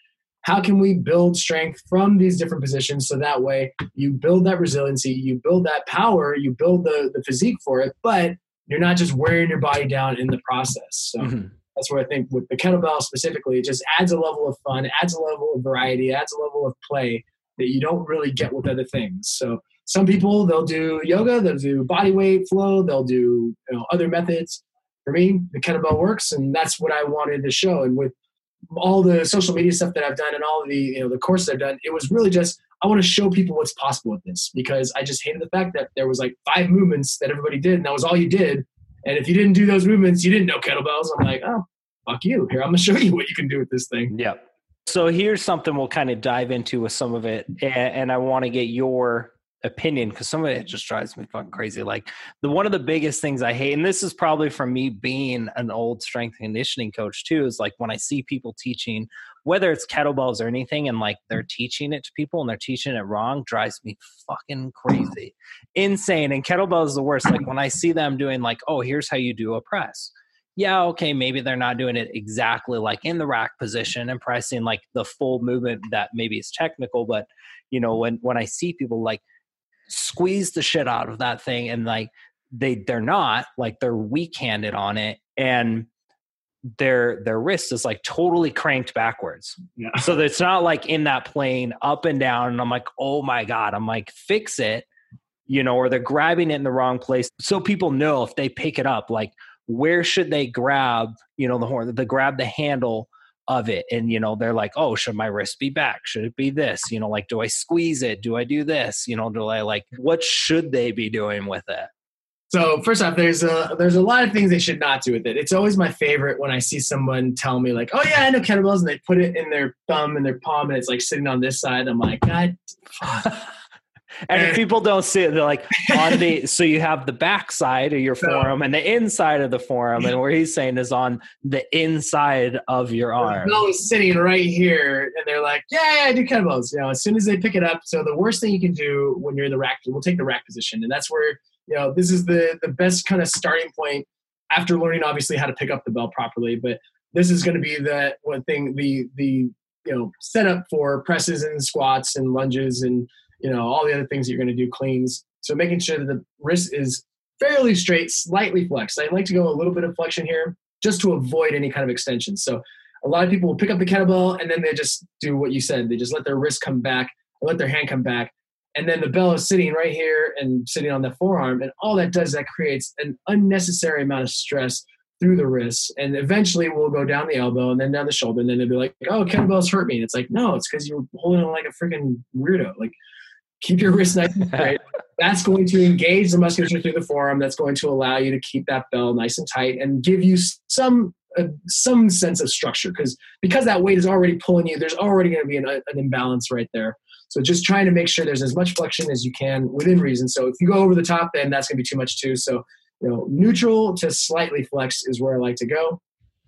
how can we build strength from these different positions so that way you build that resiliency, you build that power, you build the, the physique for it, but you're not just wearing your body down in the process. So mm-hmm. that's where I think with the kettlebell specifically, it just adds a level of fun, adds a level of variety, adds a level of play that you don't really get with other things. So some people they'll do yoga, they'll do body weight flow, they'll do you know, other methods. For me, the kettlebell works, and that's what I wanted to show. And with all the social media stuff that I've done and all the you know the courses I've done, it was really just I want to show people what's possible with this because I just hated the fact that there was like five movements that everybody did and that was all you did. And if you didn't do those movements, you didn't know kettlebells. I'm like, oh, fuck you. Here, I'm gonna show you what you can do with this thing. Yeah. So here's something we'll kind of dive into with some of it, and I want to get your opinion because some of it just drives me fucking crazy. Like the one of the biggest things I hate, and this is probably from me being an old strength conditioning coach too, is like when I see people teaching, whether it's kettlebells or anything, and like they're teaching it to people and they're teaching it wrong, drives me fucking crazy, insane. And kettlebell is the worst. Like when I see them doing like, oh, here's how you do a press. Yeah, okay, maybe they're not doing it exactly like in the rack position and pressing like the full movement that maybe is technical, but you know, when when I see people like squeeze the shit out of that thing and like they they're not like they're weak handed on it and their their wrist is like totally cranked backwards yeah. so it's not like in that plane up and down and i'm like oh my god i'm like fix it you know or they're grabbing it in the wrong place so people know if they pick it up like where should they grab you know the horn they grab the handle of it. And you know they're like oh should my wrist be back? Should it be this? You know like do i squeeze it? Do i do this? You know do i like what should they be doing with it? So first off there's a there's a lot of things they should not do with it. It's always my favorite when i see someone tell me like oh yeah i know kettlebells and they put it in their thumb and their palm and it's like sitting on this side. I'm like god and people don't see it, they're like on the so you have the back side of your forearm and the inside of the forearm, and where he's saying is on the inside of your arm. No, is sitting right here, and they're like, "Yeah, yeah, I do kettlebells." You know, as soon as they pick it up. So the worst thing you can do when you're in the rack, we'll take the rack position, and that's where you know this is the the best kind of starting point after learning obviously how to pick up the bell properly. But this is going to be the one thing the the you know setup for presses and squats and lunges and you know, all the other things that you're going to do cleans. So making sure that the wrist is fairly straight, slightly flexed. I like to go a little bit of flexion here just to avoid any kind of extension. So a lot of people will pick up the kettlebell and then they just do what you said. They just let their wrist come back, let their hand come back, and then the bell is sitting right here and sitting on the forearm. And all that does that creates an unnecessary amount of stress through the wrist. And eventually we'll go down the elbow and then down the shoulder. And then they'll be like, oh, kettlebells hurt me. And it's like, no, it's because you're holding it like a freaking weirdo. Like keep your wrist nice and straight. That's going to engage the musculature through the forearm. That's going to allow you to keep that bell nice and tight and give you some uh, some sense of structure because because that weight is already pulling you. There's already going to be an, an imbalance right there. So just trying to make sure there's as much flexion as you can within reason. So if you go over the top, then that's going to be too much too. So you know, neutral to slightly flex is where I like to go,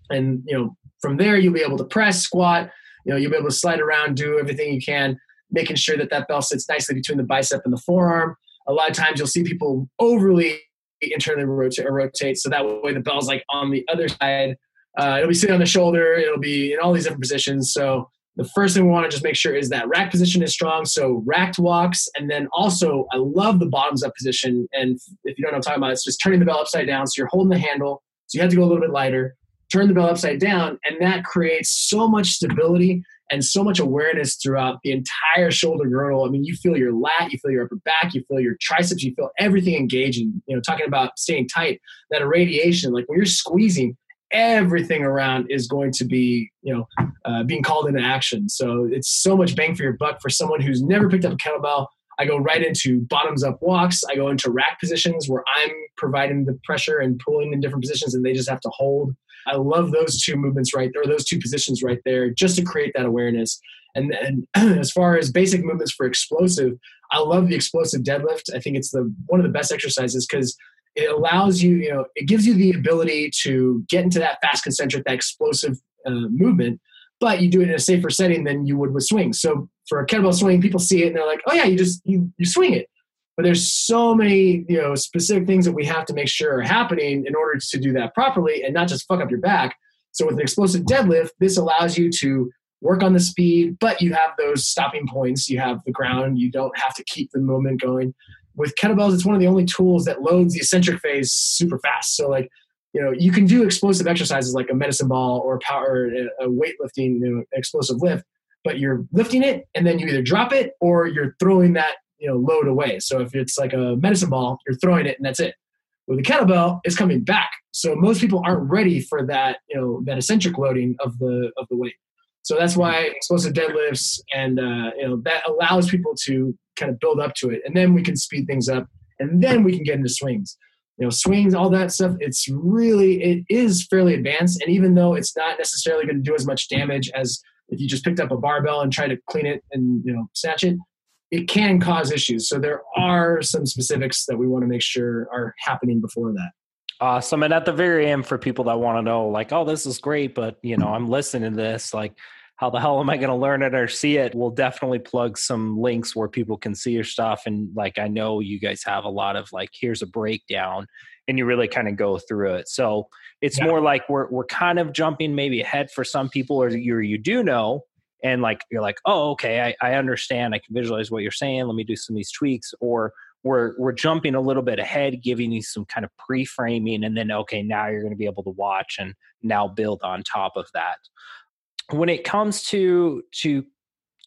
and you know, from there you'll be able to press, squat. You know, you'll be able to slide around, do everything you can making sure that that bell sits nicely between the bicep and the forearm. A lot of times you'll see people overly internally rotate, rotate so that way the bell's like on the other side. Uh, it'll be sitting on the shoulder. It'll be in all these different positions. So the first thing we want to just make sure is that rack position is strong. So racked walks, and then also I love the bottoms up position. And if you don't know what I'm talking about, it's just turning the bell upside down. So you're holding the handle, so you have to go a little bit lighter. Turn the bell upside down, and that creates so much stability and so much awareness throughout the entire shoulder girdle. I mean, you feel your lat, you feel your upper back, you feel your triceps, you feel everything engaging. You know, talking about staying tight, that irradiation, like when you're squeezing, everything around is going to be, you know, uh, being called into action. So it's so much bang for your buck for someone who's never picked up a kettlebell. I go right into bottoms up walks. I go into rack positions where I'm providing the pressure and pulling in different positions, and they just have to hold I love those two movements right there, those two positions right there, just to create that awareness. And, and as far as basic movements for explosive, I love the explosive deadlift. I think it's the one of the best exercises because it allows you, you know, it gives you the ability to get into that fast concentric, that explosive uh, movement, but you do it in a safer setting than you would with swings. So for a kettlebell swing, people see it and they're like, oh yeah, you just you, you swing it but there's so many you know specific things that we have to make sure are happening in order to do that properly and not just fuck up your back. So with an explosive deadlift this allows you to work on the speed but you have those stopping points. You have the ground. You don't have to keep the movement going. With kettlebells it's one of the only tools that loads the eccentric phase super fast. So like you know you can do explosive exercises like a medicine ball or power a weightlifting you know, explosive lift but you're lifting it and then you either drop it or you're throwing that you know load away. So if it's like a medicine ball, you're throwing it and that's it. With a kettlebell, it's coming back. So most people aren't ready for that you know that eccentric loading of the of the weight. So that's why explosive deadlifts and uh, you know that allows people to kind of build up to it, and then we can speed things up, and then we can get into swings. You know, swings, all that stuff. It's really it is fairly advanced, and even though it's not necessarily going to do as much damage as if you just picked up a barbell and tried to clean it and you know snatch it, it can cause issues. So there are some specifics that we want to make sure are happening before that. Uh, awesome. And at the very end, for people that want to know, like, oh, this is great, but you know, I'm listening to this, like, how the hell am I going to learn it or see it? We'll definitely plug some links where people can see your stuff. And like, I know you guys have a lot of like, here's a breakdown, and you really kind of go through it. So it's yeah. more like we're we're kind of jumping maybe ahead for some people, or you you do know, and like you're like oh okay I, I understand i can visualize what you're saying let me do some of these tweaks or we're we're jumping a little bit ahead giving you some kind of pre-framing and then okay now you're going to be able to watch and now build on top of that. When it comes to to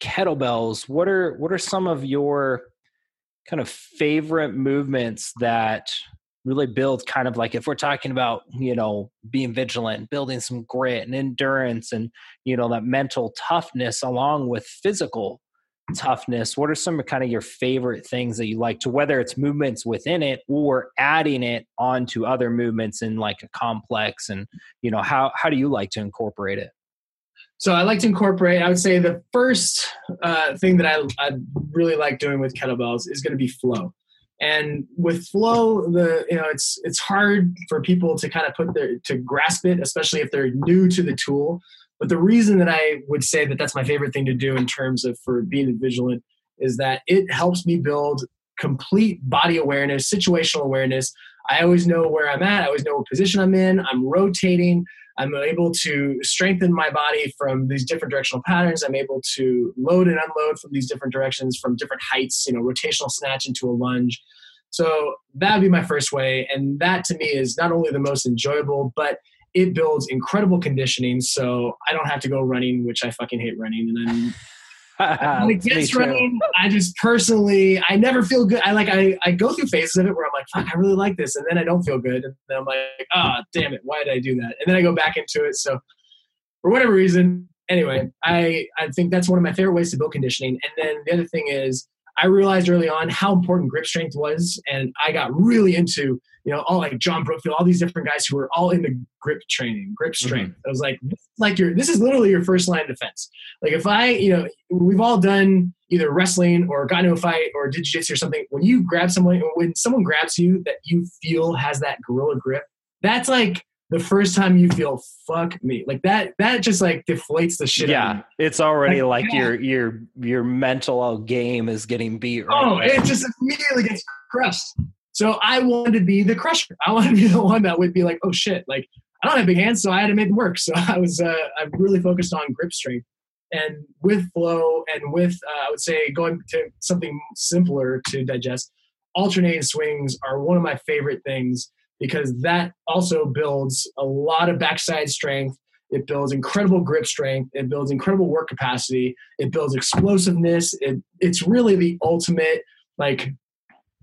kettlebells what are what are some of your kind of favorite movements that really build kind of like if we're talking about you know being vigilant building some grit and endurance and you know that mental toughness along with physical toughness what are some of kind of your favorite things that you like to whether it's movements within it or adding it onto other movements in like a complex and you know how how do you like to incorporate it so I like to incorporate. I would say the first uh, thing that I, I really like doing with kettlebells is going to be flow. And with flow, the you know it's it's hard for people to kind of put their to grasp it, especially if they're new to the tool. But the reason that I would say that that's my favorite thing to do in terms of for being vigilant is that it helps me build complete body awareness, situational awareness. I always know where I'm at. I always know what position I'm in. I'm rotating. I'm able to strengthen my body from these different directional patterns. I'm able to load and unload from these different directions, from different heights, you know, rotational snatch into a lunge. So that would be my first way. And that to me is not only the most enjoyable, but it builds incredible conditioning. So I don't have to go running, which I fucking hate running. And then when it gets running, I just personally, I never feel good. I like, I, I go through phases of it where I'm like, fuck, I really like this. And then I don't feel good. And then I'm like, ah, oh, damn it. Why did I do that? And then I go back into it. So for whatever reason, anyway, I, I think that's one of my favorite ways to build conditioning. And then the other thing is I realized early on how important grip strength was. And I got really into you know, all like John Brookfield, all these different guys who were all into grip training, grip mm-hmm. strength. Mm-hmm. I was like, like your, this is literally your first line of defense. Like if I, you know, we've all done either wrestling or got into a fight or did jiu-jitsu or something. When you grab someone, when someone grabs you that you feel has that gorilla grip, that's like the first time you feel fuck me like that that just like deflates the shit yeah it's already like, like your your your mental game is getting beat right oh it just immediately gets crushed so I wanted to be the crusher. I wanted to be the one that would be like, oh shit, like I don't have big hands, so I had to make them work. So I was uh, I really focused on grip strength. And with flow and with, uh, I would say, going to something simpler to digest, alternating swings are one of my favorite things because that also builds a lot of backside strength. It builds incredible grip strength. It builds incredible work capacity. It builds explosiveness. It, it's really the ultimate, like,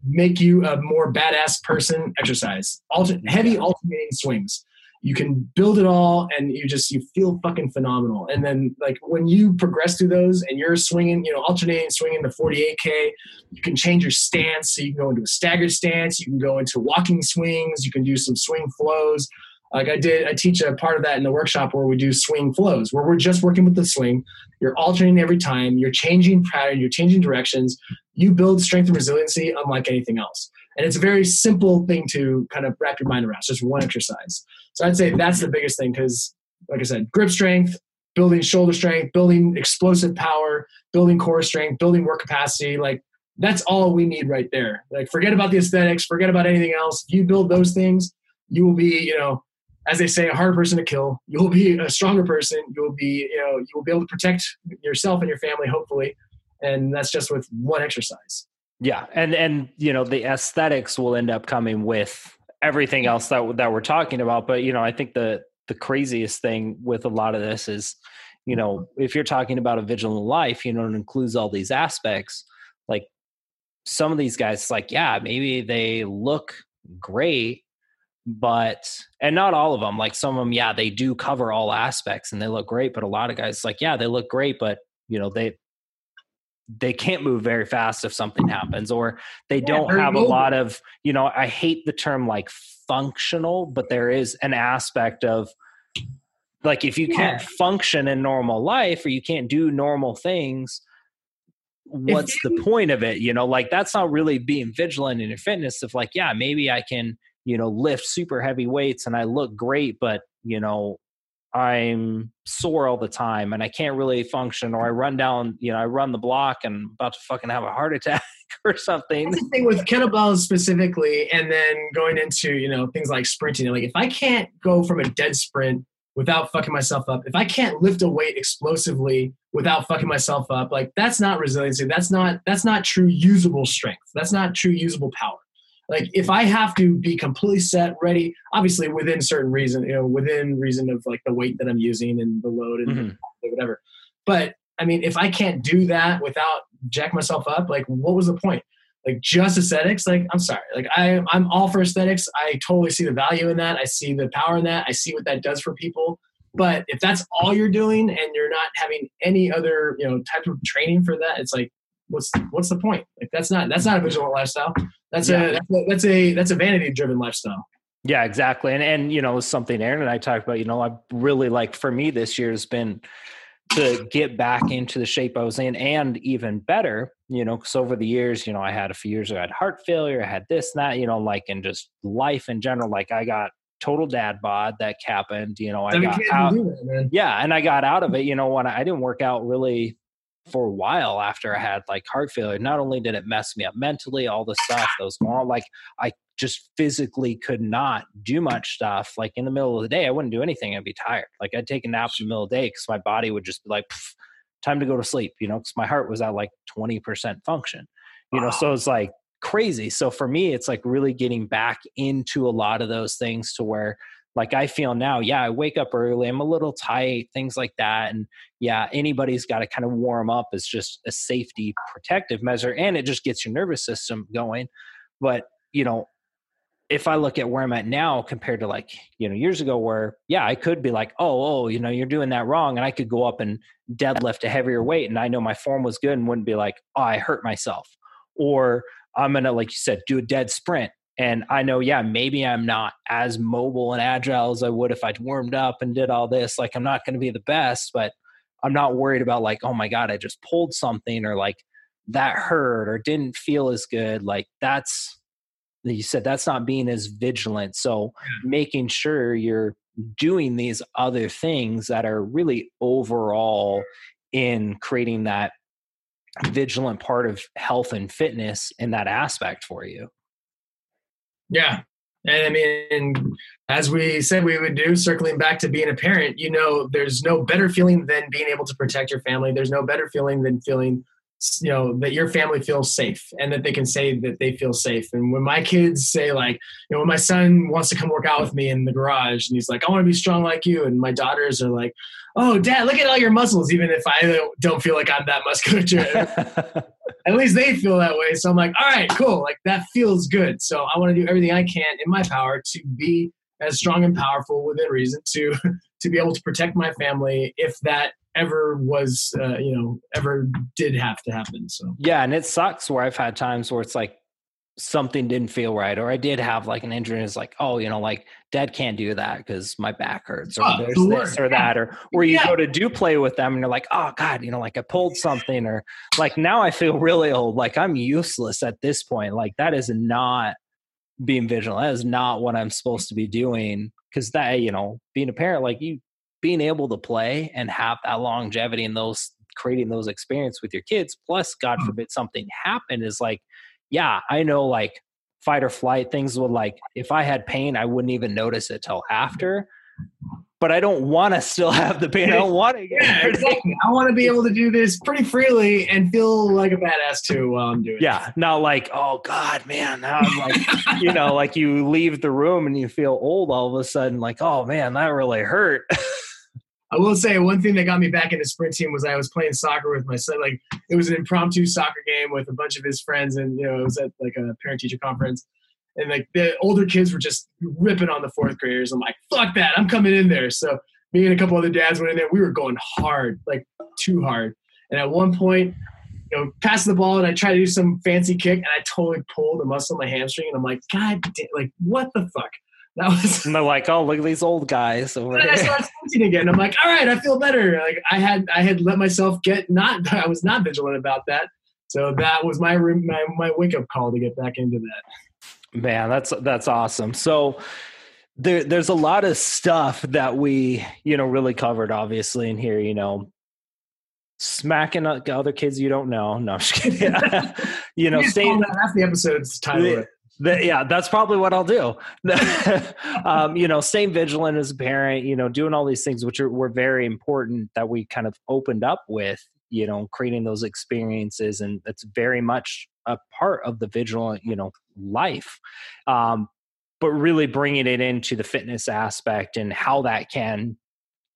make you a more badass person exercise. Alter, heavy alternating swings. You can build it all and you just you feel fucking phenomenal. And then like when you progress through those and you're swinging you know alternating swinging the 48k you can change your stance. So you can go into a staggered stance. You can go into walking swings. You can do some swing flows like i did i teach a part of that in the workshop where we do swing flows where we're just working with the swing you're alternating every time you're changing pattern you're changing directions you build strength and resiliency unlike anything else and it's a very simple thing to kind of wrap your mind around. It's just one exercise. So I'd say that's the biggest thing because, like I said, grip strength, building shoulder strength, building explosive power, building core strength, building work capacity. Like that's all we need right there. Like forget about the aesthetics, forget about anything else. If you build those things, you will be, you know, as they say, a harder person to kill. You will be a stronger person. You will be, you know, you will be able to protect yourself and your family, hopefully. And that's just with one exercise. Yeah, and and you know the aesthetics will end up coming with everything else that that we're talking about. But you know, I think the the craziest thing with a lot of this is, you know, if you're talking about a vigilant life, you know, it includes all these aspects. Like some of these guys, like yeah, maybe they look great, but and not all of them. Like some of them, yeah, they do cover all aspects and they look great. But a lot of guys, like yeah, they look great, but you know they they can't move very fast if something happens or they yeah, don't have a lot of you know i hate the term like functional but there is an aspect of like if you yeah. can't function in normal life or you can't do normal things what's the point of it you know like that's not really being vigilant in your fitness of like yeah maybe i can you know lift super heavy weights and i look great but you know I'm sore all the time and I can't really function, or I run down, you know, I run the block and I'm about to fucking have a heart attack or something. That's the thing with kettlebells specifically, and then going into, you know, things like sprinting. Like if I can't go from a dead sprint without fucking myself up, if I can't lift a weight explosively without fucking myself up, like that's not resiliency. That's not that's not true usable strength. That's not true usable power like if i have to be completely set ready obviously within certain reason you know within reason of like the weight that i'm using and the load and mm-hmm. whatever. But i mean if i can't do that without jack myself up like what was the point? Like just aesthetics? Like i'm sorry. Like i i'm all for aesthetics. I totally see the value in that. I see the power in that. I see what that does for people. But if that's all you're doing and you're not having any other you know type of training for that it's like what's what's the point? Like that's not that's not a vigilant lifestyle that's, yeah. a, that's a that's a that's a vanity driven lifestyle. Yeah, exactly. And and you know, something Aaron and I talked about, you know, I really like for me this year has been to get back into the shape I was in and even better, you know, because over the years, you know, I had a few years I had heart failure, I had this, and that, you know, like in just life in general, like I got total dad bod that happened, you know, I, I got out, that, yeah, and I got out of it, you know, when I, I didn't work out really for a while after I had like heart failure. Not only did it mess me up mentally, all the stuff that was going on, like I just physically could not do much stuff. Like in the middle of the day, I wouldn't do anything. I'd be tired. Like I'd take a nap in the middle of the day because my body would just be like, time to go to sleep, you know, because my heart was at like 20% function, you wow. know, so it's like crazy. So for me, it's like really getting back into a lot of those things to where like I feel now, yeah, I wake up early, I'm a little tight, things like that. And yeah, anybody's got to kind of warm up as just a safety protective measure and it just gets your nervous system going. But, you know, if I look at where I'm at now compared to like, you know, years ago where, yeah, I could be like, oh, oh, you know, you're doing that wrong. And I could go up and deadlift a heavier weight and I know my form was good and wouldn't be like, oh, I hurt myself. Or I'm going to, like you said, do a dead sprint and I know, yeah, maybe I'm not as mobile and agile as I would if I'd warmed up and did all this. Like, I'm not going to be the best, but I'm not worried about, like, oh my God, I just pulled something or like that hurt or didn't feel as good. Like, that's, you said that's not being as vigilant. So, making sure you're doing these other things that are really overall in creating that vigilant part of health and fitness in that aspect for you. Yeah. And I mean, as we said we would do, circling back to being a parent, you know, there's no better feeling than being able to protect your family. There's no better feeling than feeling, you know, that your family feels safe and that they can say that they feel safe. And when my kids say, like, you know, when my son wants to come work out with me in the garage and he's like, I want to be strong like you. And my daughters are like, oh, dad, look at all your muscles, even if I don't feel like I'm that muscular. at least they feel that way. So I'm like, all right, cool. Like that feels good. So I want to do everything I can in my power to be as strong and powerful within reason to to be able to protect my family if that ever was uh, you know ever did have to happen so yeah and it sucks where i've had times where it's like something didn't feel right or i did have like an injury and it's like oh you know like dad can't do that because my back hurts or oh, there's sure. this or that or or you yeah. go to do play with them and you're like oh god you know like i pulled something or like now i feel really old like i'm useless at this point like that is not being vigilant. That is not what I'm supposed to be doing. Cause that, you know, being a parent, like you being able to play and have that longevity and those creating those experience with your kids, plus God mm. forbid something happened is like, yeah, I know like fight or flight things would like if I had pain, I wouldn't even notice it till after but I don't want to still have the pain. I don't want to get yeah, exactly. I want to be able to do this pretty freely and feel like a badass too while I'm doing yeah, it. Yeah, not like, oh God, man. Now I'm like, you know, like you leave the room and you feel old all of a sudden, like, oh man, that really hurt. I will say one thing that got me back into sprint team was I was playing soccer with my son. Like it was an impromptu soccer game with a bunch of his friends, and you know it was at like a parent teacher conference and like the older kids were just ripping on the fourth graders. I'm like, fuck that, I'm coming in there. So me and a couple other dads went in there. We were going hard, like too hard. And at one point, you know, passing the ball and I tried to do some fancy kick and I totally pulled a muscle in my hamstring. And I'm like, God, damn, like what the fuck? That was. And they're like, oh, look at these old guys over here. I started again. I'm like, all right, I feel better. Like I had, I had let myself get not. I was not vigilant about that. So that was my my my wake up call to get back into that. Man, that's that's awesome. So there, there's a lot of stuff that we, you know, really covered obviously in here, you know, smacking other kids you don't know. No, I'm just kidding. you know, staying half the episodes title. The, yeah, that's probably what I'll do. um, you know, staying vigilant as a parent, you know, doing all these things, which are, were very important that we kind of opened up with, you know, creating those experiences. And that's very much a part of the vigilant, you know, life. Um, but really bringing it into the fitness aspect and how that can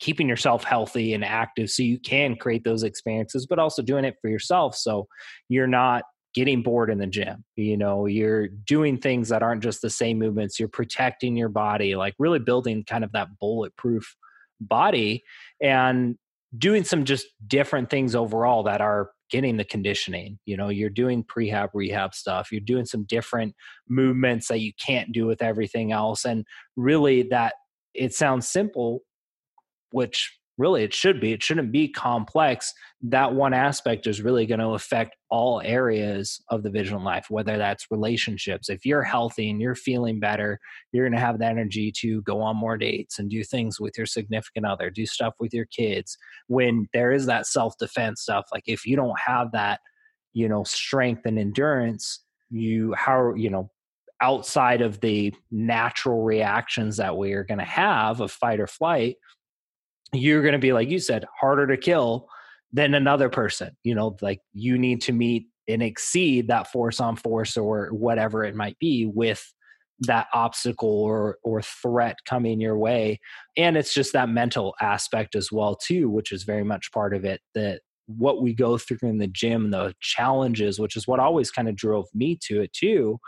keeping yourself healthy and active so you can create those experiences but also doing it for yourself so you're not getting bored in the gym you know you're doing things that aren't just the same movements you're protecting your body like really building kind of that bulletproof body and doing some just different things overall that are getting the conditioning. You know, you're doing prehab, rehab stuff. You're doing some different movements that you can't do with everything else. And really, that it sounds simple, which really it should be it shouldn't be complex. That one aspect is really going to affect all areas of the vigilant life whether that's relationships. If you're healthy and you're feeling better you're going to have the energy to go on more dates and do things with your significant other do stuff with your kids. When there is that self-defense stuff like if you don't have that you know strength and endurance you how you know outside of the natural reactions that we are going to have of fight or flight you're going to be like you said harder to kill than another person you know like you need to meet and exceed that force on force or whatever it might be with that obstacle or or threat coming your way. And it's just that mental aspect as well too which is very much part of it that what we go through in the gym the challenges which is what always kind of drove me to it too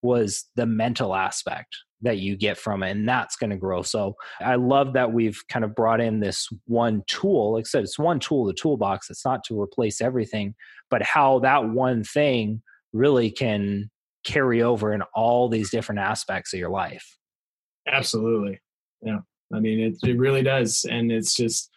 was the mental aspect that you get from it and that's going to grow. So i love that we've kind of brought in this one tool. Like i said it's one tool the toolbox. It's not to replace everything but how that one thing really can carry over in all these different aspects of your life. Absolutely. Yeah. I mean it, it really does and it's just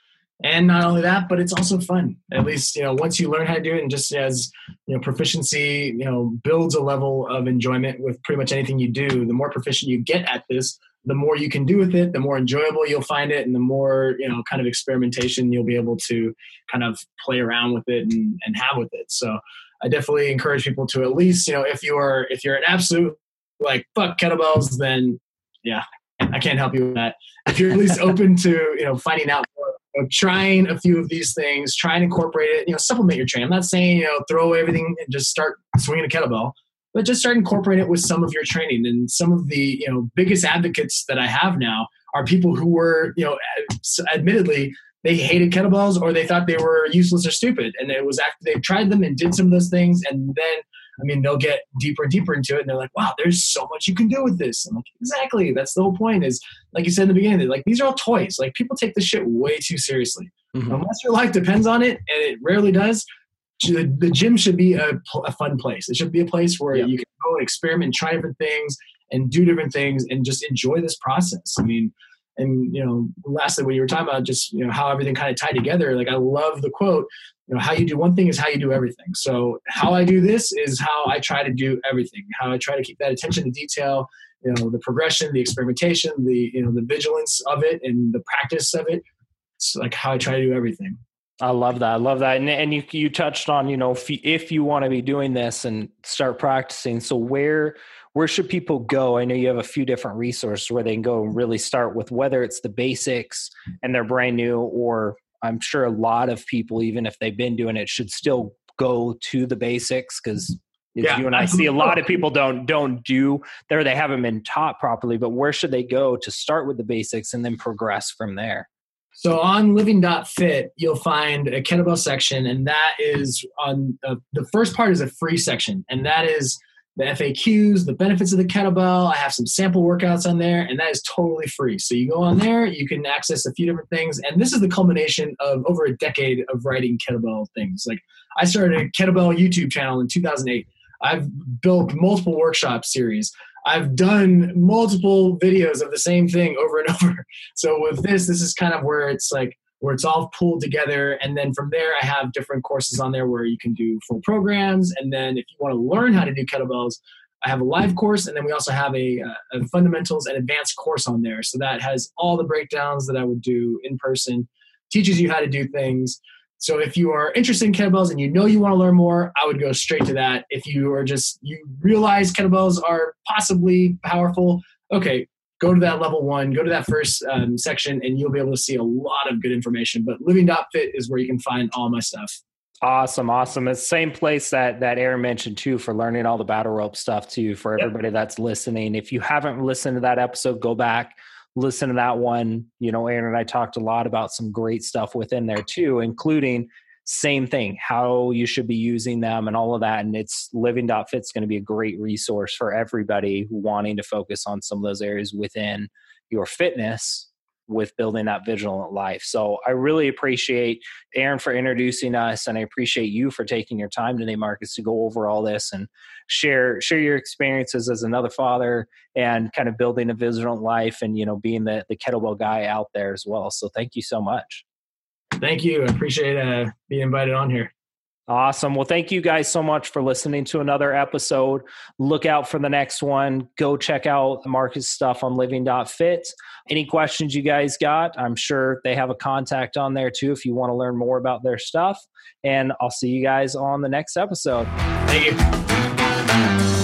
and not only that but it's also fun at least you know once you learn how to do it and just as you know proficiency you know builds a level of enjoyment with pretty much anything you do the more proficient you get at this the more you can do with it the more enjoyable you'll find it and the more you know kind of experimentation you'll be able to kind of play around with it and, and have with it so i definitely encourage people to at least you know if you are if you're an absolute like fuck kettlebells then yeah, I can't help you with that. If you're at least open to you know finding out more, know, trying a few of these things, try and incorporate it. You know, supplement your training. I'm not saying you know throw away everything and just start swinging a kettlebell, but just start incorporating it with some of your training. And some of the you know biggest advocates that I have now are people who were you know admittedly they hated kettlebells or they thought they were useless or stupid. And it was after they tried them and did some of those things, and then I mean, they'll get deeper and deeper into it, and they're like, "Wow, there's so much you can do with this." I'm like, "Exactly. That's the whole point." Is like you said in the beginning, like these are all toys. Like people take this shit way too seriously. Mm-hmm. Unless your life depends on it, and it rarely does. The, gym should be a, a, fun place. It should be a place where you can go and experiment, try different things, and do different things, and just enjoy this process. I mean, and you know lastly when you were talking about just you know how everything kind of tied together like i love the quote you know how you do one thing is how you do everything so how i do this is how i try to do everything how i try to keep that attention to detail you know the progression the experimentation the you know the vigilance of it and the practice of it it's like how i try to do everything I love that. I love that. And, and you, you touched on, you know, if you, if you want to be doing this and start practicing, so where, where should people go? I know you have a few different resources where they can go and really start with whether it's the basics and they're brand new, or I'm sure a lot of people, even if they've been doing it, should still go to the basics because yeah, you and I see a lot of people don't don't do there they haven't been taught properly. But where should they go to start with the basics and then progress from there? So on living.fit, you'll find a kettlebell section, and that is on uh, the first part is a free section, and that is the FAQs, the benefits of the kettlebell. I have some sample workouts on there, and that is totally free. So you go on there, you can access a few different things, and this is the culmination of over a decade of writing kettlebell things. Like I started a kettlebell YouTube channel in 2008. I've built multiple workshop series. I've done multiple videos of the same thing over and over. So with this, this is kind of where it's like where it's all pulled together. And then from there, I have different courses on there where you can do full programs. And then if you want to learn how to do kettlebells, I have a live course, and then we also have a, uh, a, fundamentals and advanced course on there. So that has all the breakdowns that I would do in person, teaches you how to do things. So if you are interested in kettlebells and you know you want to learn more, I would go straight to that. If you are just you realize kettlebells are possibly powerful, okay, go to that level one, go to that first um, section, and you'll be able to see a lot of good information. But living.fit is where you can find all my stuff. Awesome, awesome. It's the same place that that Aaron mentioned too for learning all the battle rope stuff too for everybody yep. that's listening. If you haven't listened to that episode, go back, listen to that one. You know, Aaron and I talked a lot about some great stuff within there too, including same thing how you should be using them and all of that and it's living.fit's going to be a great resource for everybody wanting to focus on some of those areas within your fitness with building that vigilant life. So I really appreciate Aaron for introducing us and I appreciate you for taking your time today Marcus to go over all this and share share your experiences as another father and kind of building a vigilant life and you know being the the kettlebell guy out there as well. So thank you so much. Thank you. I appreciate uh, being invited on here. Awesome. Well, thank you guys so much for listening to another episode. Look out for the next one. Go check out Marcus' stuff on living.fit. Any questions you guys got? I'm sure they have a contact on there too if you want to learn more about their stuff. And I'll see you guys on the next episode. Thank you.